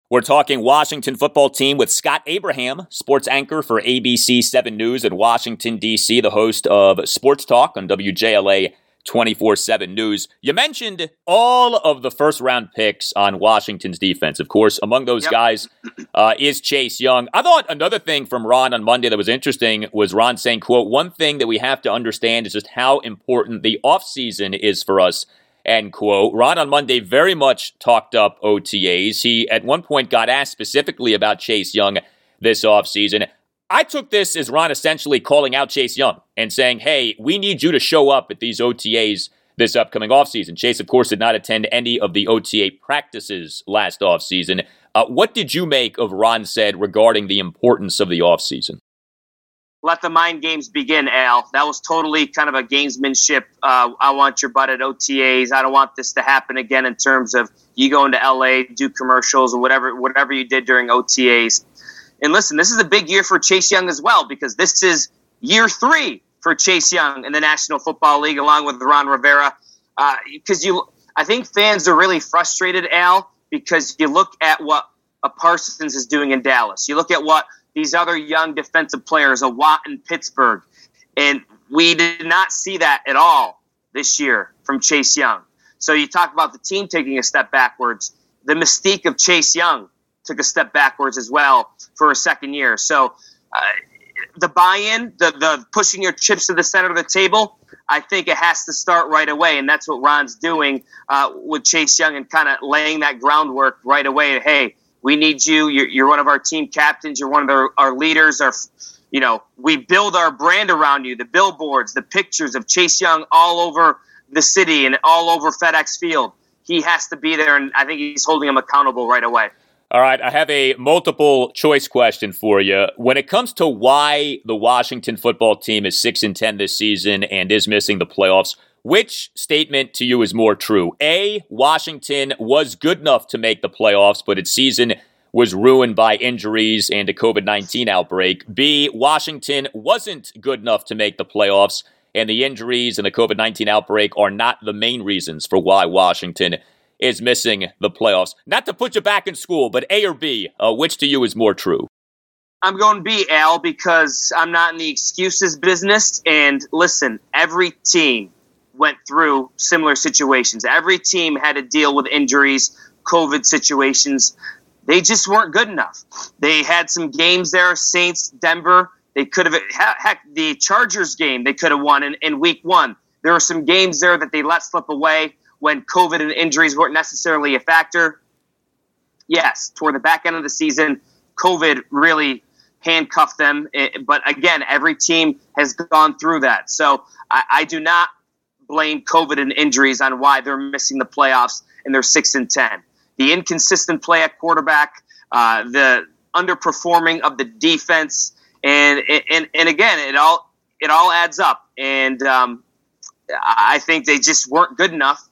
We're talking Washington football team with Scott Abraham, sports anchor for ABC 7 News in Washington, D.C., the host of Sports Talk on WJLA 24 7 News. You mentioned all of the first round picks on Washington's defense. Of course, among those yep. guys uh, is Chase Young. I thought another thing from Ron on Monday that was interesting was Ron saying, quote, one thing that we have to understand is just how important the offseason is for us End quote. Ron on Monday very much talked up OTAs. He at one point got asked specifically about Chase Young this offseason. I took this as Ron essentially calling out Chase Young and saying, hey, we need you to show up at these OTAs this upcoming offseason. Chase, of course, did not attend any of the OTA practices last offseason. Uh, what did you make of Ron said regarding the importance of the offseason? let the mind games begin, Al. That was totally kind of a gamesmanship. Uh, I want your butt at OTAs. I don't want this to happen again in terms of you going to LA, do commercials or whatever, whatever you did during OTAs. And listen, this is a big year for Chase Young as well because this is year three for Chase Young in the National Football League, along with Ron Rivera. Because uh, you, I think fans are really frustrated, Al, because you look at what a Parsons is doing in Dallas. You look at what these other young defensive players, a Watt in Pittsburgh. And we did not see that at all this year from Chase Young. So you talk about the team taking a step backwards. The mystique of Chase Young took a step backwards as well for a second year. So uh, the buy-in, the the pushing your chips to the center of the table, I think it has to start right away, and that's what Ron's doing uh, with Chase Young and kind of laying that groundwork right away. Hey, we need you. You're, you're one of our team captains. You're one of our, our leaders. Our, you know, we build our brand around you. The billboards, the pictures of Chase Young all over the city and all over FedEx Field. he has to be there, and I think he's holding him accountable right away. All right, I have a multiple choice question for you. When it comes to why the Washington football team is 6 and 10 this season and is missing the playoffs, which statement to you is more true? A, Washington was good enough to make the playoffs, but its season was ruined by injuries and a COVID 19 outbreak. B, Washington wasn't good enough to make the playoffs, and the injuries and the COVID 19 outbreak are not the main reasons for why Washington is missing the playoffs. Not to put you back in school, but A or B, uh, which to you is more true? I'm going B, Al, because I'm not in the excuses business. And listen, every team went through similar situations. Every team had to deal with injuries, COVID situations. They just weren't good enough. They had some games there, Saints, Denver. They could have, heck, the Chargers game they could have won in, in week one. There were some games there that they let slip away when COVID and injuries weren't necessarily a factor. Yes, toward the back end of the season, COVID really handcuffed them. But again, every team has gone through that. So I, I do not blame COVID and injuries on why they're missing the playoffs and they're six and ten. The inconsistent play at quarterback, uh, the underperforming of the defense, and and and again, it all it all adds up. And um, I think they just weren't good enough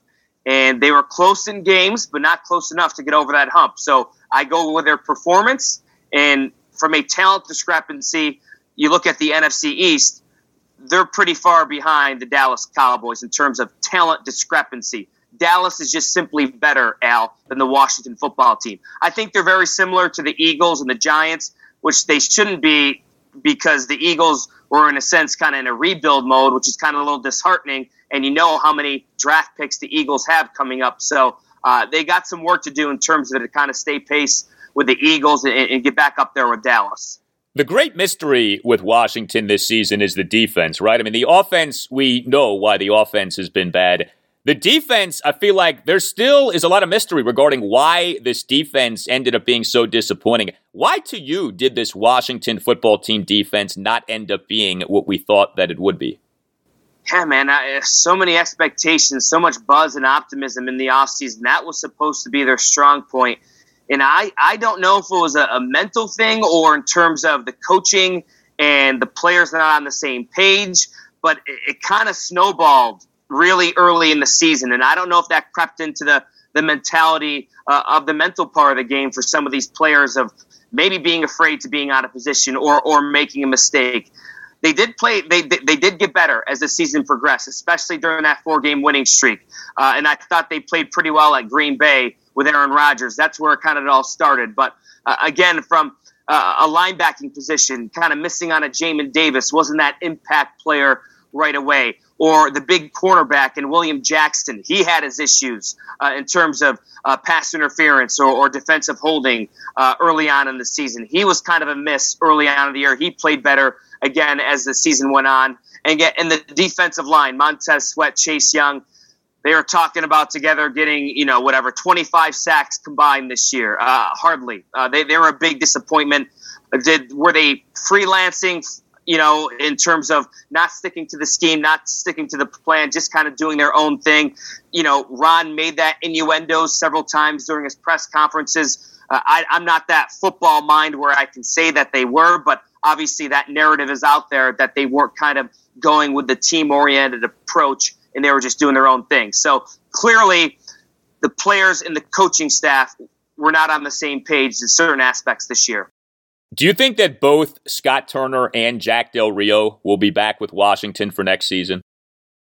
and they were close in games, but not close enough to get over that hump. So I go with their performance, and from a talent discrepancy, you look at the NFC East, they're pretty far behind the Dallas Cowboys in terms of talent discrepancy. Dallas is just simply better, Al, than the Washington football team. I think they're very similar to the Eagles and the Giants, which they shouldn't be because the Eagles were, in a sense, kind of in a rebuild mode, which is kind of a little disheartening and you know how many draft picks the Eagles have coming up. So uh, they got some work to do in terms of to kind of stay pace with the Eagles and, and get back up there with Dallas. The great mystery with Washington this season is the defense, right? I mean, the offense, we know why the offense has been bad. The defense, I feel like there still is a lot of mystery regarding why this defense ended up being so disappointing. Why, to you, did this Washington football team defense not end up being what we thought that it would be? Yeah, man, I, so many expectations, so much buzz and optimism in the offseason. That was supposed to be their strong point. And I, I don't know if it was a, a mental thing or in terms of the coaching and the players not on the same page, but it, it kind of snowballed really early in the season. And I don't know if that crept into the, the mentality uh, of the mental part of the game for some of these players of maybe being afraid to being out of position or, or making a mistake they did play. They they did get better as the season progressed, especially during that four game winning streak. Uh, and I thought they played pretty well at Green Bay with Aaron Rodgers. That's where it kind of it all started. But uh, again, from uh, a linebacking position, kind of missing on a Jamin Davis, wasn't that impact player right away. Or the big cornerback in William Jackson, he had his issues uh, in terms of uh, pass interference or, or defensive holding uh, early on in the season. He was kind of a miss early on in the year. He played better again as the season went on. And get in the defensive line, Montez Sweat, Chase Young, they were talking about together getting, you know, whatever, 25 sacks combined this year. Uh, hardly. Uh, they, they were a big disappointment. Did were they freelancing? You know, in terms of not sticking to the scheme, not sticking to the plan, just kind of doing their own thing. You know, Ron made that innuendo several times during his press conferences. Uh, I, I'm not that football mind where I can say that they were, but obviously that narrative is out there that they weren't kind of going with the team oriented approach and they were just doing their own thing. So clearly, the players and the coaching staff were not on the same page in certain aspects this year. Do you think that both Scott Turner and Jack Del Rio will be back with Washington for next season?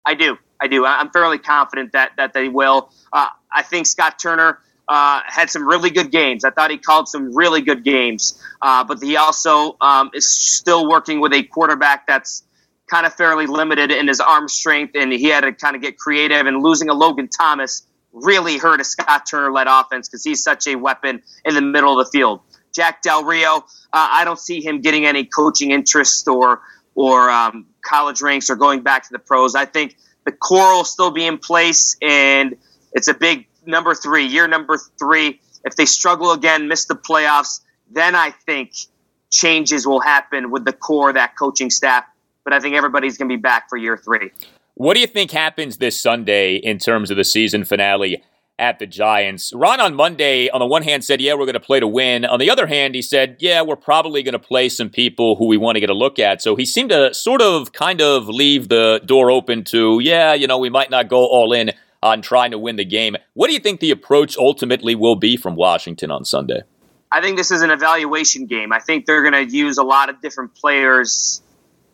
I do. I do. I'm fairly confident that that they will. Uh, I think Scott Turner uh, had some really good games. I thought he called some really good games, uh, but he also um, is still working with a quarterback that's kind of fairly limited in his arm strength, and he had to kind of get creative. And losing a Logan Thomas really hurt a Scott Turner led offense because he's such a weapon in the middle of the field. Jack Del Rio, uh, I don't see him getting any coaching interest or or um, college ranks or going back to the pros. I think the core will still be in place, and it's a big number three, year number three. If they struggle again, miss the playoffs, then I think changes will happen with the core that coaching staff. But I think everybody's going to be back for year three. What do you think happens this Sunday in terms of the season finale? at the Giants. Ron on Monday, on the one hand, said, Yeah, we're going to play to win. On the other hand, he said, Yeah, we're probably going to play some people who we want to get a look at. So he seemed to sort of kind of leave the door open to, Yeah, you know, we might not go all in on trying to win the game. What do you think the approach ultimately will be from Washington on Sunday? I think this is an evaluation game. I think they're going to use a lot of different players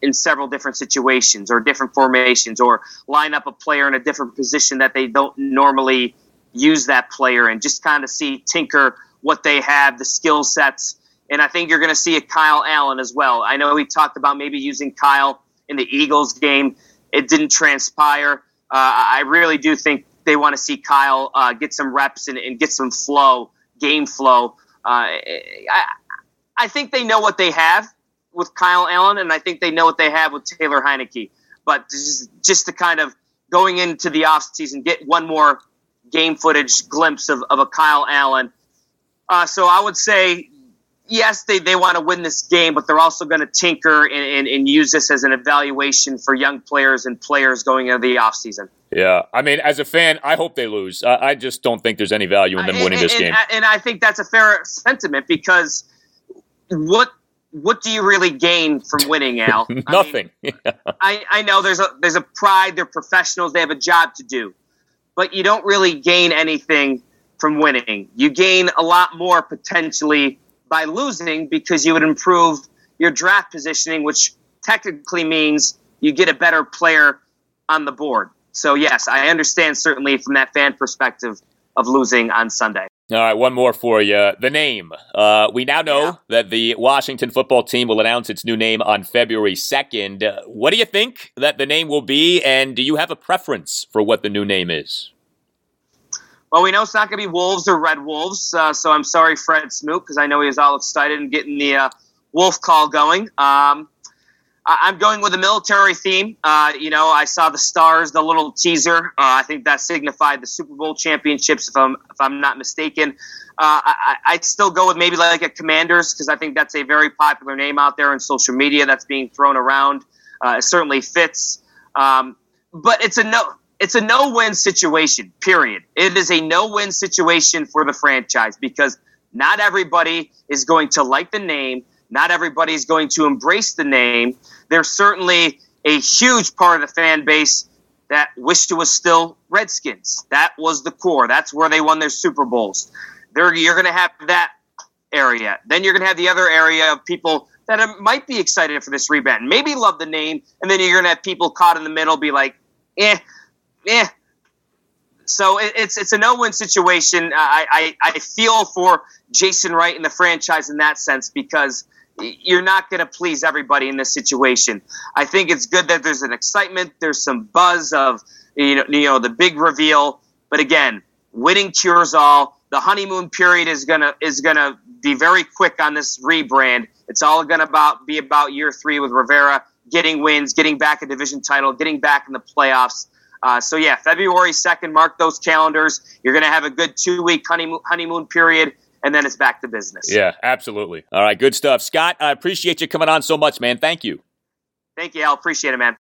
in several different situations or different formations or line up a player in a different position that they don't normally use that player and just kind of see tinker what they have, the skill sets. And I think you're going to see a Kyle Allen as well. I know we talked about maybe using Kyle in the Eagles game. It didn't transpire. Uh, I really do think they want to see Kyle uh, get some reps and, and, get some flow, game flow. Uh, I, I think they know what they have with Kyle Allen, and I think they know what they have with Taylor Heinicke. But just, just to kind of going into the offseason, get one more game footage glimpse of, of a Kyle Allen. Uh, so I would say, yes, they, they want to win this game, but they're also going to tinker and, and, and, use this as an evaluation for young players and players going into the offseason. Yeah. I mean, as a fan, I hope they lose. Uh, I just don't think there's any value in them winning and, this game. And I think that's a fair sentiment because what what do you really gain from winning, Al? Nothing. I, mean, I, I know there's a there's a pride. They're professionals. They have a job to do but you don't really gain anything from winning. You gain a lot more potentially by losing because you would improve your draft positioning, which technically means you get a better player on the board. So, yes, I understand certainly from that fan perspective of losing on Sunday. All right, one more for you. The name. Uh, we now know yeah. that the Washington football team will announce its new name on February 2nd. Uh, what do you think that the name will be, and do you have a preference for what the new name is? Well, we know it's not going to be Wolves or Red Wolves, uh, so I'm sorry, Fred Smoot, because I know he was all excited and getting the uh, Wolf call going. Um, I'm going with a military theme. Uh, you know, I saw the stars, the little teaser. Uh, I think that signified the Super Bowl championships, if I'm if I'm not mistaken. Uh, I, I'd still go with maybe like a Commanders because I think that's a very popular name out there in social media that's being thrown around. Uh, it certainly fits, um, but it's a no it's a no-win situation. Period. It is a no-win situation for the franchise because not everybody is going to like the name not everybody is going to embrace the name. There's certainly a huge part of the fan base that wished it was still Redskins. That was the core. That's where they won their Super Bowls. There, you're going to have that area. Then you're going to have the other area of people that might be excited for this rebrand, maybe love the name, and then you're going to have people caught in the middle be like, eh, eh. So it, it's it's a no-win situation. I, I I feel for Jason Wright and the franchise in that sense because you're not going to please everybody in this situation. I think it's good that there's an excitement, there's some buzz of you know, you know the big reveal, but again, winning cures all. The honeymoon period is gonna is gonna be very quick on this rebrand. It's all gonna about be about year three with Rivera getting wins, getting back a division title, getting back in the playoffs. Uh, so yeah, February second, mark those calendars. You're gonna have a good two week honeymoon honeymoon period and then it's back to business. Yeah, absolutely. All right, good stuff. Scott, I appreciate you coming on so much, man. Thank you. Thank you, Al. Appreciate it, man.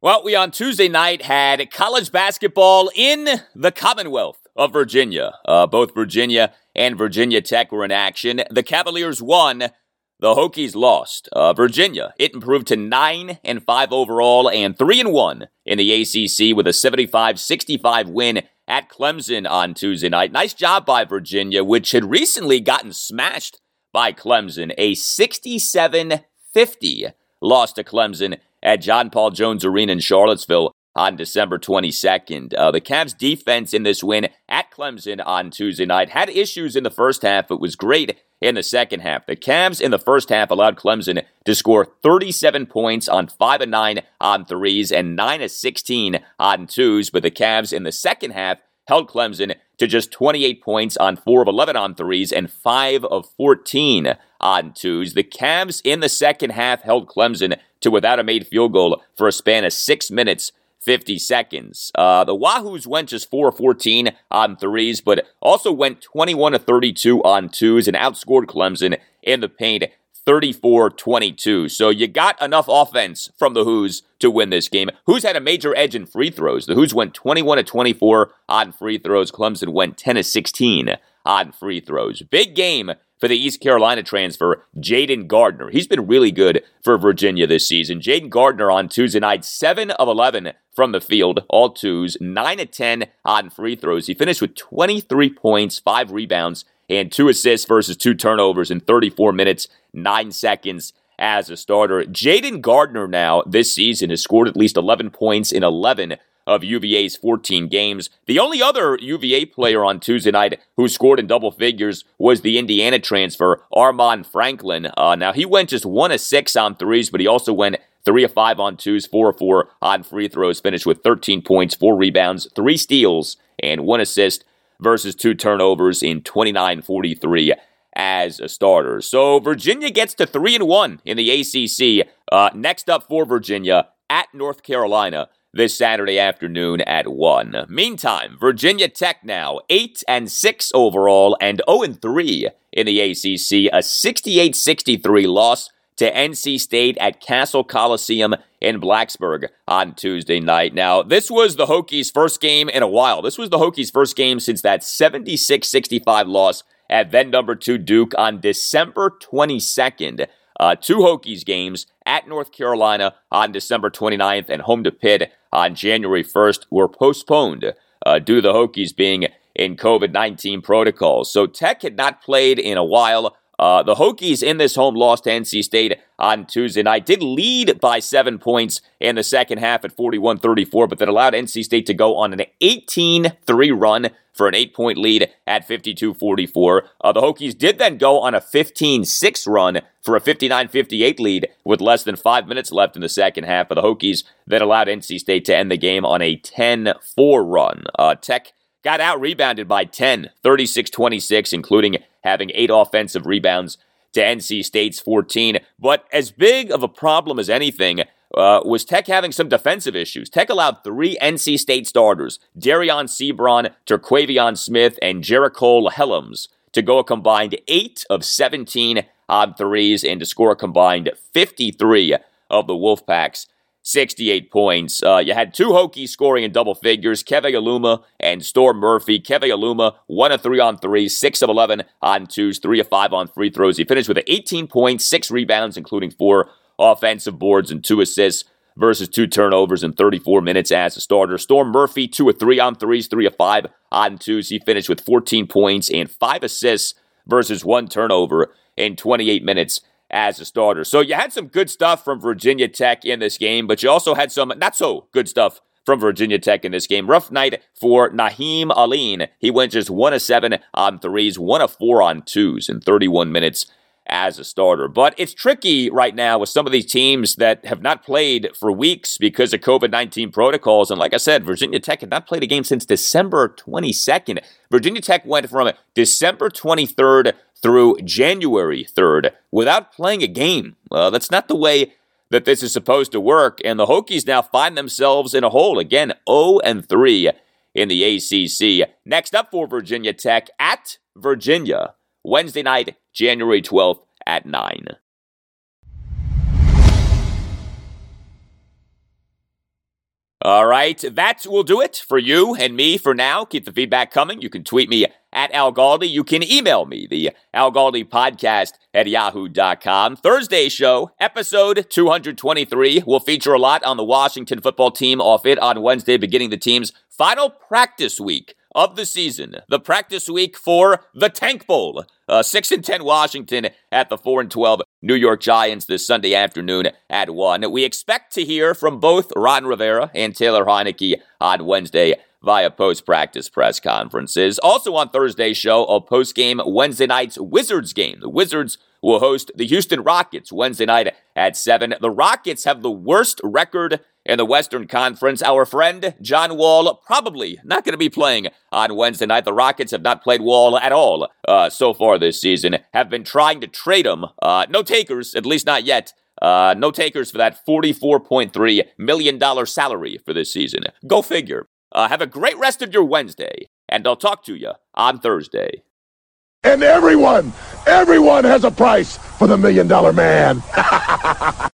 Well, we on Tuesday night had college basketball in the Commonwealth of Virginia. Uh, both Virginia and Virginia Tech were in action. The Cavaliers won. The Hokies lost. Uh, Virginia, it improved to 9 and 5 overall and 3 and 1 in the ACC with a 75-65 win at Clemson on Tuesday night. Nice job by Virginia, which had recently gotten smashed by Clemson. A 67 50 loss to Clemson at John Paul Jones Arena in Charlottesville on December 22nd. Uh, the Cavs defense in this win at Clemson on Tuesday night had issues in the first half. It was great in the second half. The Cavs in the first half allowed Clemson to score 37 points on 5 and 9 on threes and 9 of 16 on twos, but the Cavs in the second half held Clemson to just 28 points on 4 of 11 on threes and 5 of 14 on twos. The Cavs in the second half held Clemson to without a made field goal for a span of 6 minutes 50 seconds. Uh, the Wahoos went just 4 14 on threes, but also went 21 to 32 on twos and outscored Clemson in the paint 34 22. So you got enough offense from the Hoos to win this game. Hoos had a major edge in free throws. The Hoos went 21 to 24 on free throws. Clemson went 10 to 16 on free throws. Big game for the East Carolina transfer, Jayden Gardner. He's been really good for Virginia this season. Jayden Gardner on Tuesday night, 7 of 11 from the field, all twos, 9 of 10 on free throws. He finished with 23 points, 5 rebounds, and 2 assists versus 2 turnovers in 34 minutes, 9 seconds as a starter. Jayden Gardner now this season has scored at least 11 points in 11 of UVA's 14 games. The only other UVA player on Tuesday night who scored in double figures was the Indiana transfer, Armaan Franklin. Uh, now, he went just 1 of 6 on threes, but he also went 3 of 5 on twos, 4 of 4 on free throws, finished with 13 points, 4 rebounds, 3 steals, and 1 assist versus 2 turnovers in 29 43 as a starter. So Virginia gets to 3 and 1 in the ACC. Uh, next up for Virginia at North Carolina this Saturday afternoon at 1. Meantime, Virginia Tech now 8 and 6 overall and 0 and 3 in the ACC, a 68-63 loss to NC State at Cassell Coliseum in Blacksburg on Tuesday night. Now, this was the Hokies' first game in a while. This was the Hokies' first game since that 76-65 loss at then number 2 Duke on December 22nd. Uh, two Hokies games at North Carolina on December 29th and home to Pitt on January 1st were postponed uh, due to the Hokies being in COVID 19 protocols. So Tech had not played in a while. Uh, the Hokies in this home lost to NC State on Tuesday night. Did lead by seven points in the second half at 41 34, but that allowed NC State to go on an 18 3 run for an eight point lead at 52 44. Uh, the Hokies did then go on a 15 6 run for a 59 58 lead with less than five minutes left in the second half of the Hokies that allowed NC State to end the game on a 10 4 run. Uh, Tech got out rebounded by 10, 36 26, including having eight offensive rebounds to NC State's 14. But as big of a problem as anything uh, was Tech having some defensive issues. Tech allowed three NC State starters, Dereon Seabron, Terquavion Smith, and Jericole Hellems, to go a combined 8 of 17 on threes and to score a combined 53 of the Wolfpack's 68 points. Uh, you had two Hokies scoring in double figures, Keve Aluma and Storm Murphy. Keve Aluma, 1 of 3 on 3, 6 of 11 on 2s, 3 of 5 on free throws. He finished with 18 points, 6 rebounds, including 4 offensive boards and 2 assists versus 2 turnovers in 34 minutes as a starter. Storm Murphy, 2 of 3 on 3s, 3 of 5 on 2s. He finished with 14 points and 5 assists versus 1 turnover in 28 minutes as a starter. So you had some good stuff from Virginia Tech in this game, but you also had some not so good stuff from Virginia Tech in this game. Rough night for Nahiem Alleyne. He went just one of seven on threes, one of four on twos in 31 minutes as a starter. But it's tricky right now with some of these teams that have not played for weeks because of COVID 19 protocols. And like I said, Virginia Tech had not played a game since December 22nd. Virginia Tech went from December 23rd through January 3rd without playing a game. Well, that's not the way that this is supposed to work. And the Hokies now find themselves in a hole. Again, 0 and 3 in the ACC. Next up for Virginia Tech at Virginia, Wednesday night, January 12th at 9. All right, that will do it for you and me for now. Keep the feedback coming. You can tweet me at Al Galdi. You can email me, the Al Galdi podcast at yahoo.com. Thursday show, episode 223, will feature a lot on the Washington football team off it on Wednesday, beginning the team's final practice week of the season, the practice week for the Tank Bowl. Uh, 6 and 10 Washington at the 4 and 12 New York Giants this Sunday afternoon at 1. We expect to hear from both Ron Rivera and Taylor Heinicke on Wednesday via post practice press conferences. Also on Thursday's show, a post game Wednesday night's Wizards game. The Wizards will host the Houston Rockets Wednesday night at 7. The Rockets have the worst record in the Western Conference. Our friend John Wall probably not going to be playing on Wednesday night. The Rockets have not played Wall at all uh, so far this season. Have been trying to trade him. Uh, no takers, at least not yet. Uh, no takers for that $44.3 million salary for this season. Go figure. Uh, have a great rest of your Wednesday, and I'll talk to you on Thursday. And everyone, Everyone has a price for the million dollar man.